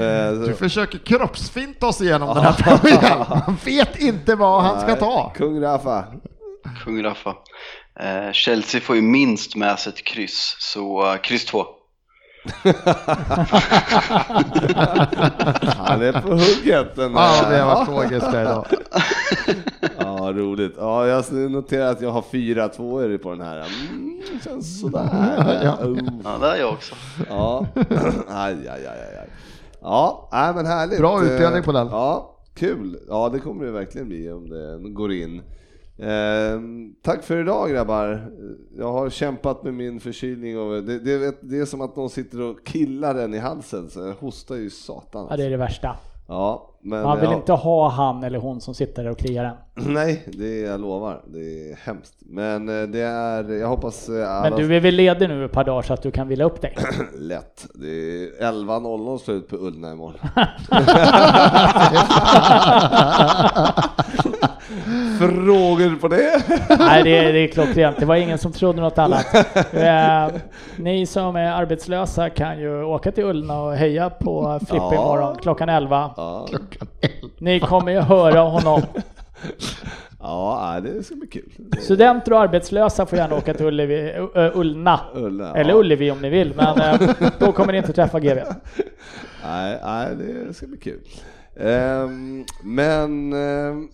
Eh, Du så- försöker kroppsfinta oss igenom den här frågan. Man vet inte vad han ska ta. Kung Rafa. Kung Raffa. Eh, Chelsea får ju minst med sig ett kryss, så kryss två. Han är på hugget den Ja, det har varit där idag. Ja, roligt. Ja, jag noterar att jag har fyra tvåor på den här. Mm, känns sådär. Ja. Ja, det är jag också. Ja, aj, aj, aj, aj. aj. Ja, nej, men härligt. Bra utdelning på den. Ja, kul. Ja, det kommer det verkligen bli om det går in. Eh, tack för idag grabbar. Jag har kämpat med min förkylning och det, det, det är som att någon sitter och killar den i halsen, så jag hostar ju satan. Ja, det är det värsta. Ja, men Man vill ja. inte ha han eller hon som sitter där och kliar en. Nej, det jag lovar. Det är hemskt. Men eh, det är, jag hoppas eh, alla... Men du är väl ledig nu ett par dagar så att du kan vila upp dig? Lätt. Det är 11.00 slut på Ullna imorgon. Frågor på det? Nej, det är, det är klockrent. Det var ingen som trodde något annat. Eh, ni som är arbetslösa kan ju åka till Ullna och heja på Frippe Ja. imorgon klockan 11. Ja, Ni kommer ju höra honom. ja det ska bli kul. Studenter och arbetslösa får gärna åka till Ullevi, Ö, Ullna. Ullna, Eller ja. Ullevi om ni vill, men eh, då kommer ni inte träffa GV. Nej, nej, det ska bli kul. Ehm, men, ehm,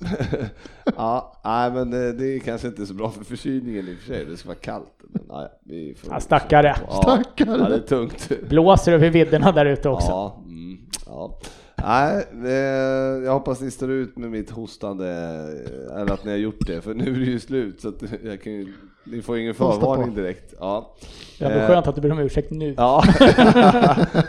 ja, nej, men det, det är kanske inte så bra för förkylningen i och för sig. Det ska vara kallt. Men, nej, vi får Ja, stackare. Ja, Stackare. Ja, det är tungt. Blåser över vidderna där ute också. Ja, mm, ja. Nej, eh, jag hoppas ni står ut med mitt hostande, eh, eller att ni har gjort det, för nu är det ju slut så jag kan ju, ni får ingen förvarning direkt. Ja. Det är ändå Eh, skönt att du ber om ursäkt nu. Ja.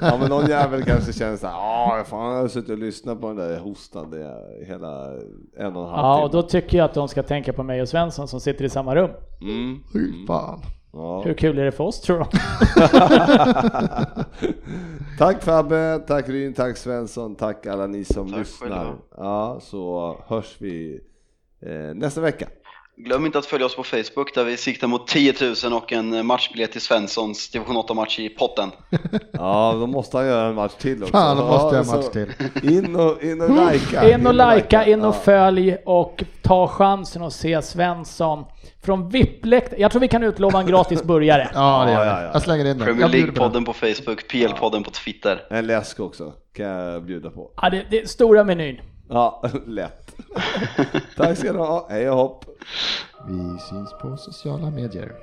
ja, men någon jävel kanske känner såhär, ja, fan jag har suttit och lyssnat på den där hostande hela en och en halv Ja, och då tycker jag att de ska tänka på mig och Svensson som sitter i samma rum. Mm. Fy fan. Ja. Hur kul är det för oss tror de? tack Fabbe, tack Ryn, tack Svensson, tack alla ni som Tack lyssnar. Ja, så hörs vi eh, nästa vecka. Glöm inte att följa oss på Facebook där vi siktar mot 10 000 och en matchbiljett till Svenssons division 8-match i potten. Ja, då måste han göra en match till också. Fan, då måste jag Ja, en match till. In och, in och likea. In och likea, in och följ och ta chansen att se Svensson från VIP-läkt. Jag tror vi kan utlova en gratis burgare. Ja, det gör Ja, ja, jag. ja. Jag slänger in den. Premier. League-podden på Facebook, PL-podden på Twitter. En läsk också, kan jag bjuda på. Ja, det, det är stora menyn. Ja, lätt. Tack ska du ha, hej och hopp. Vi syns på sociala medier.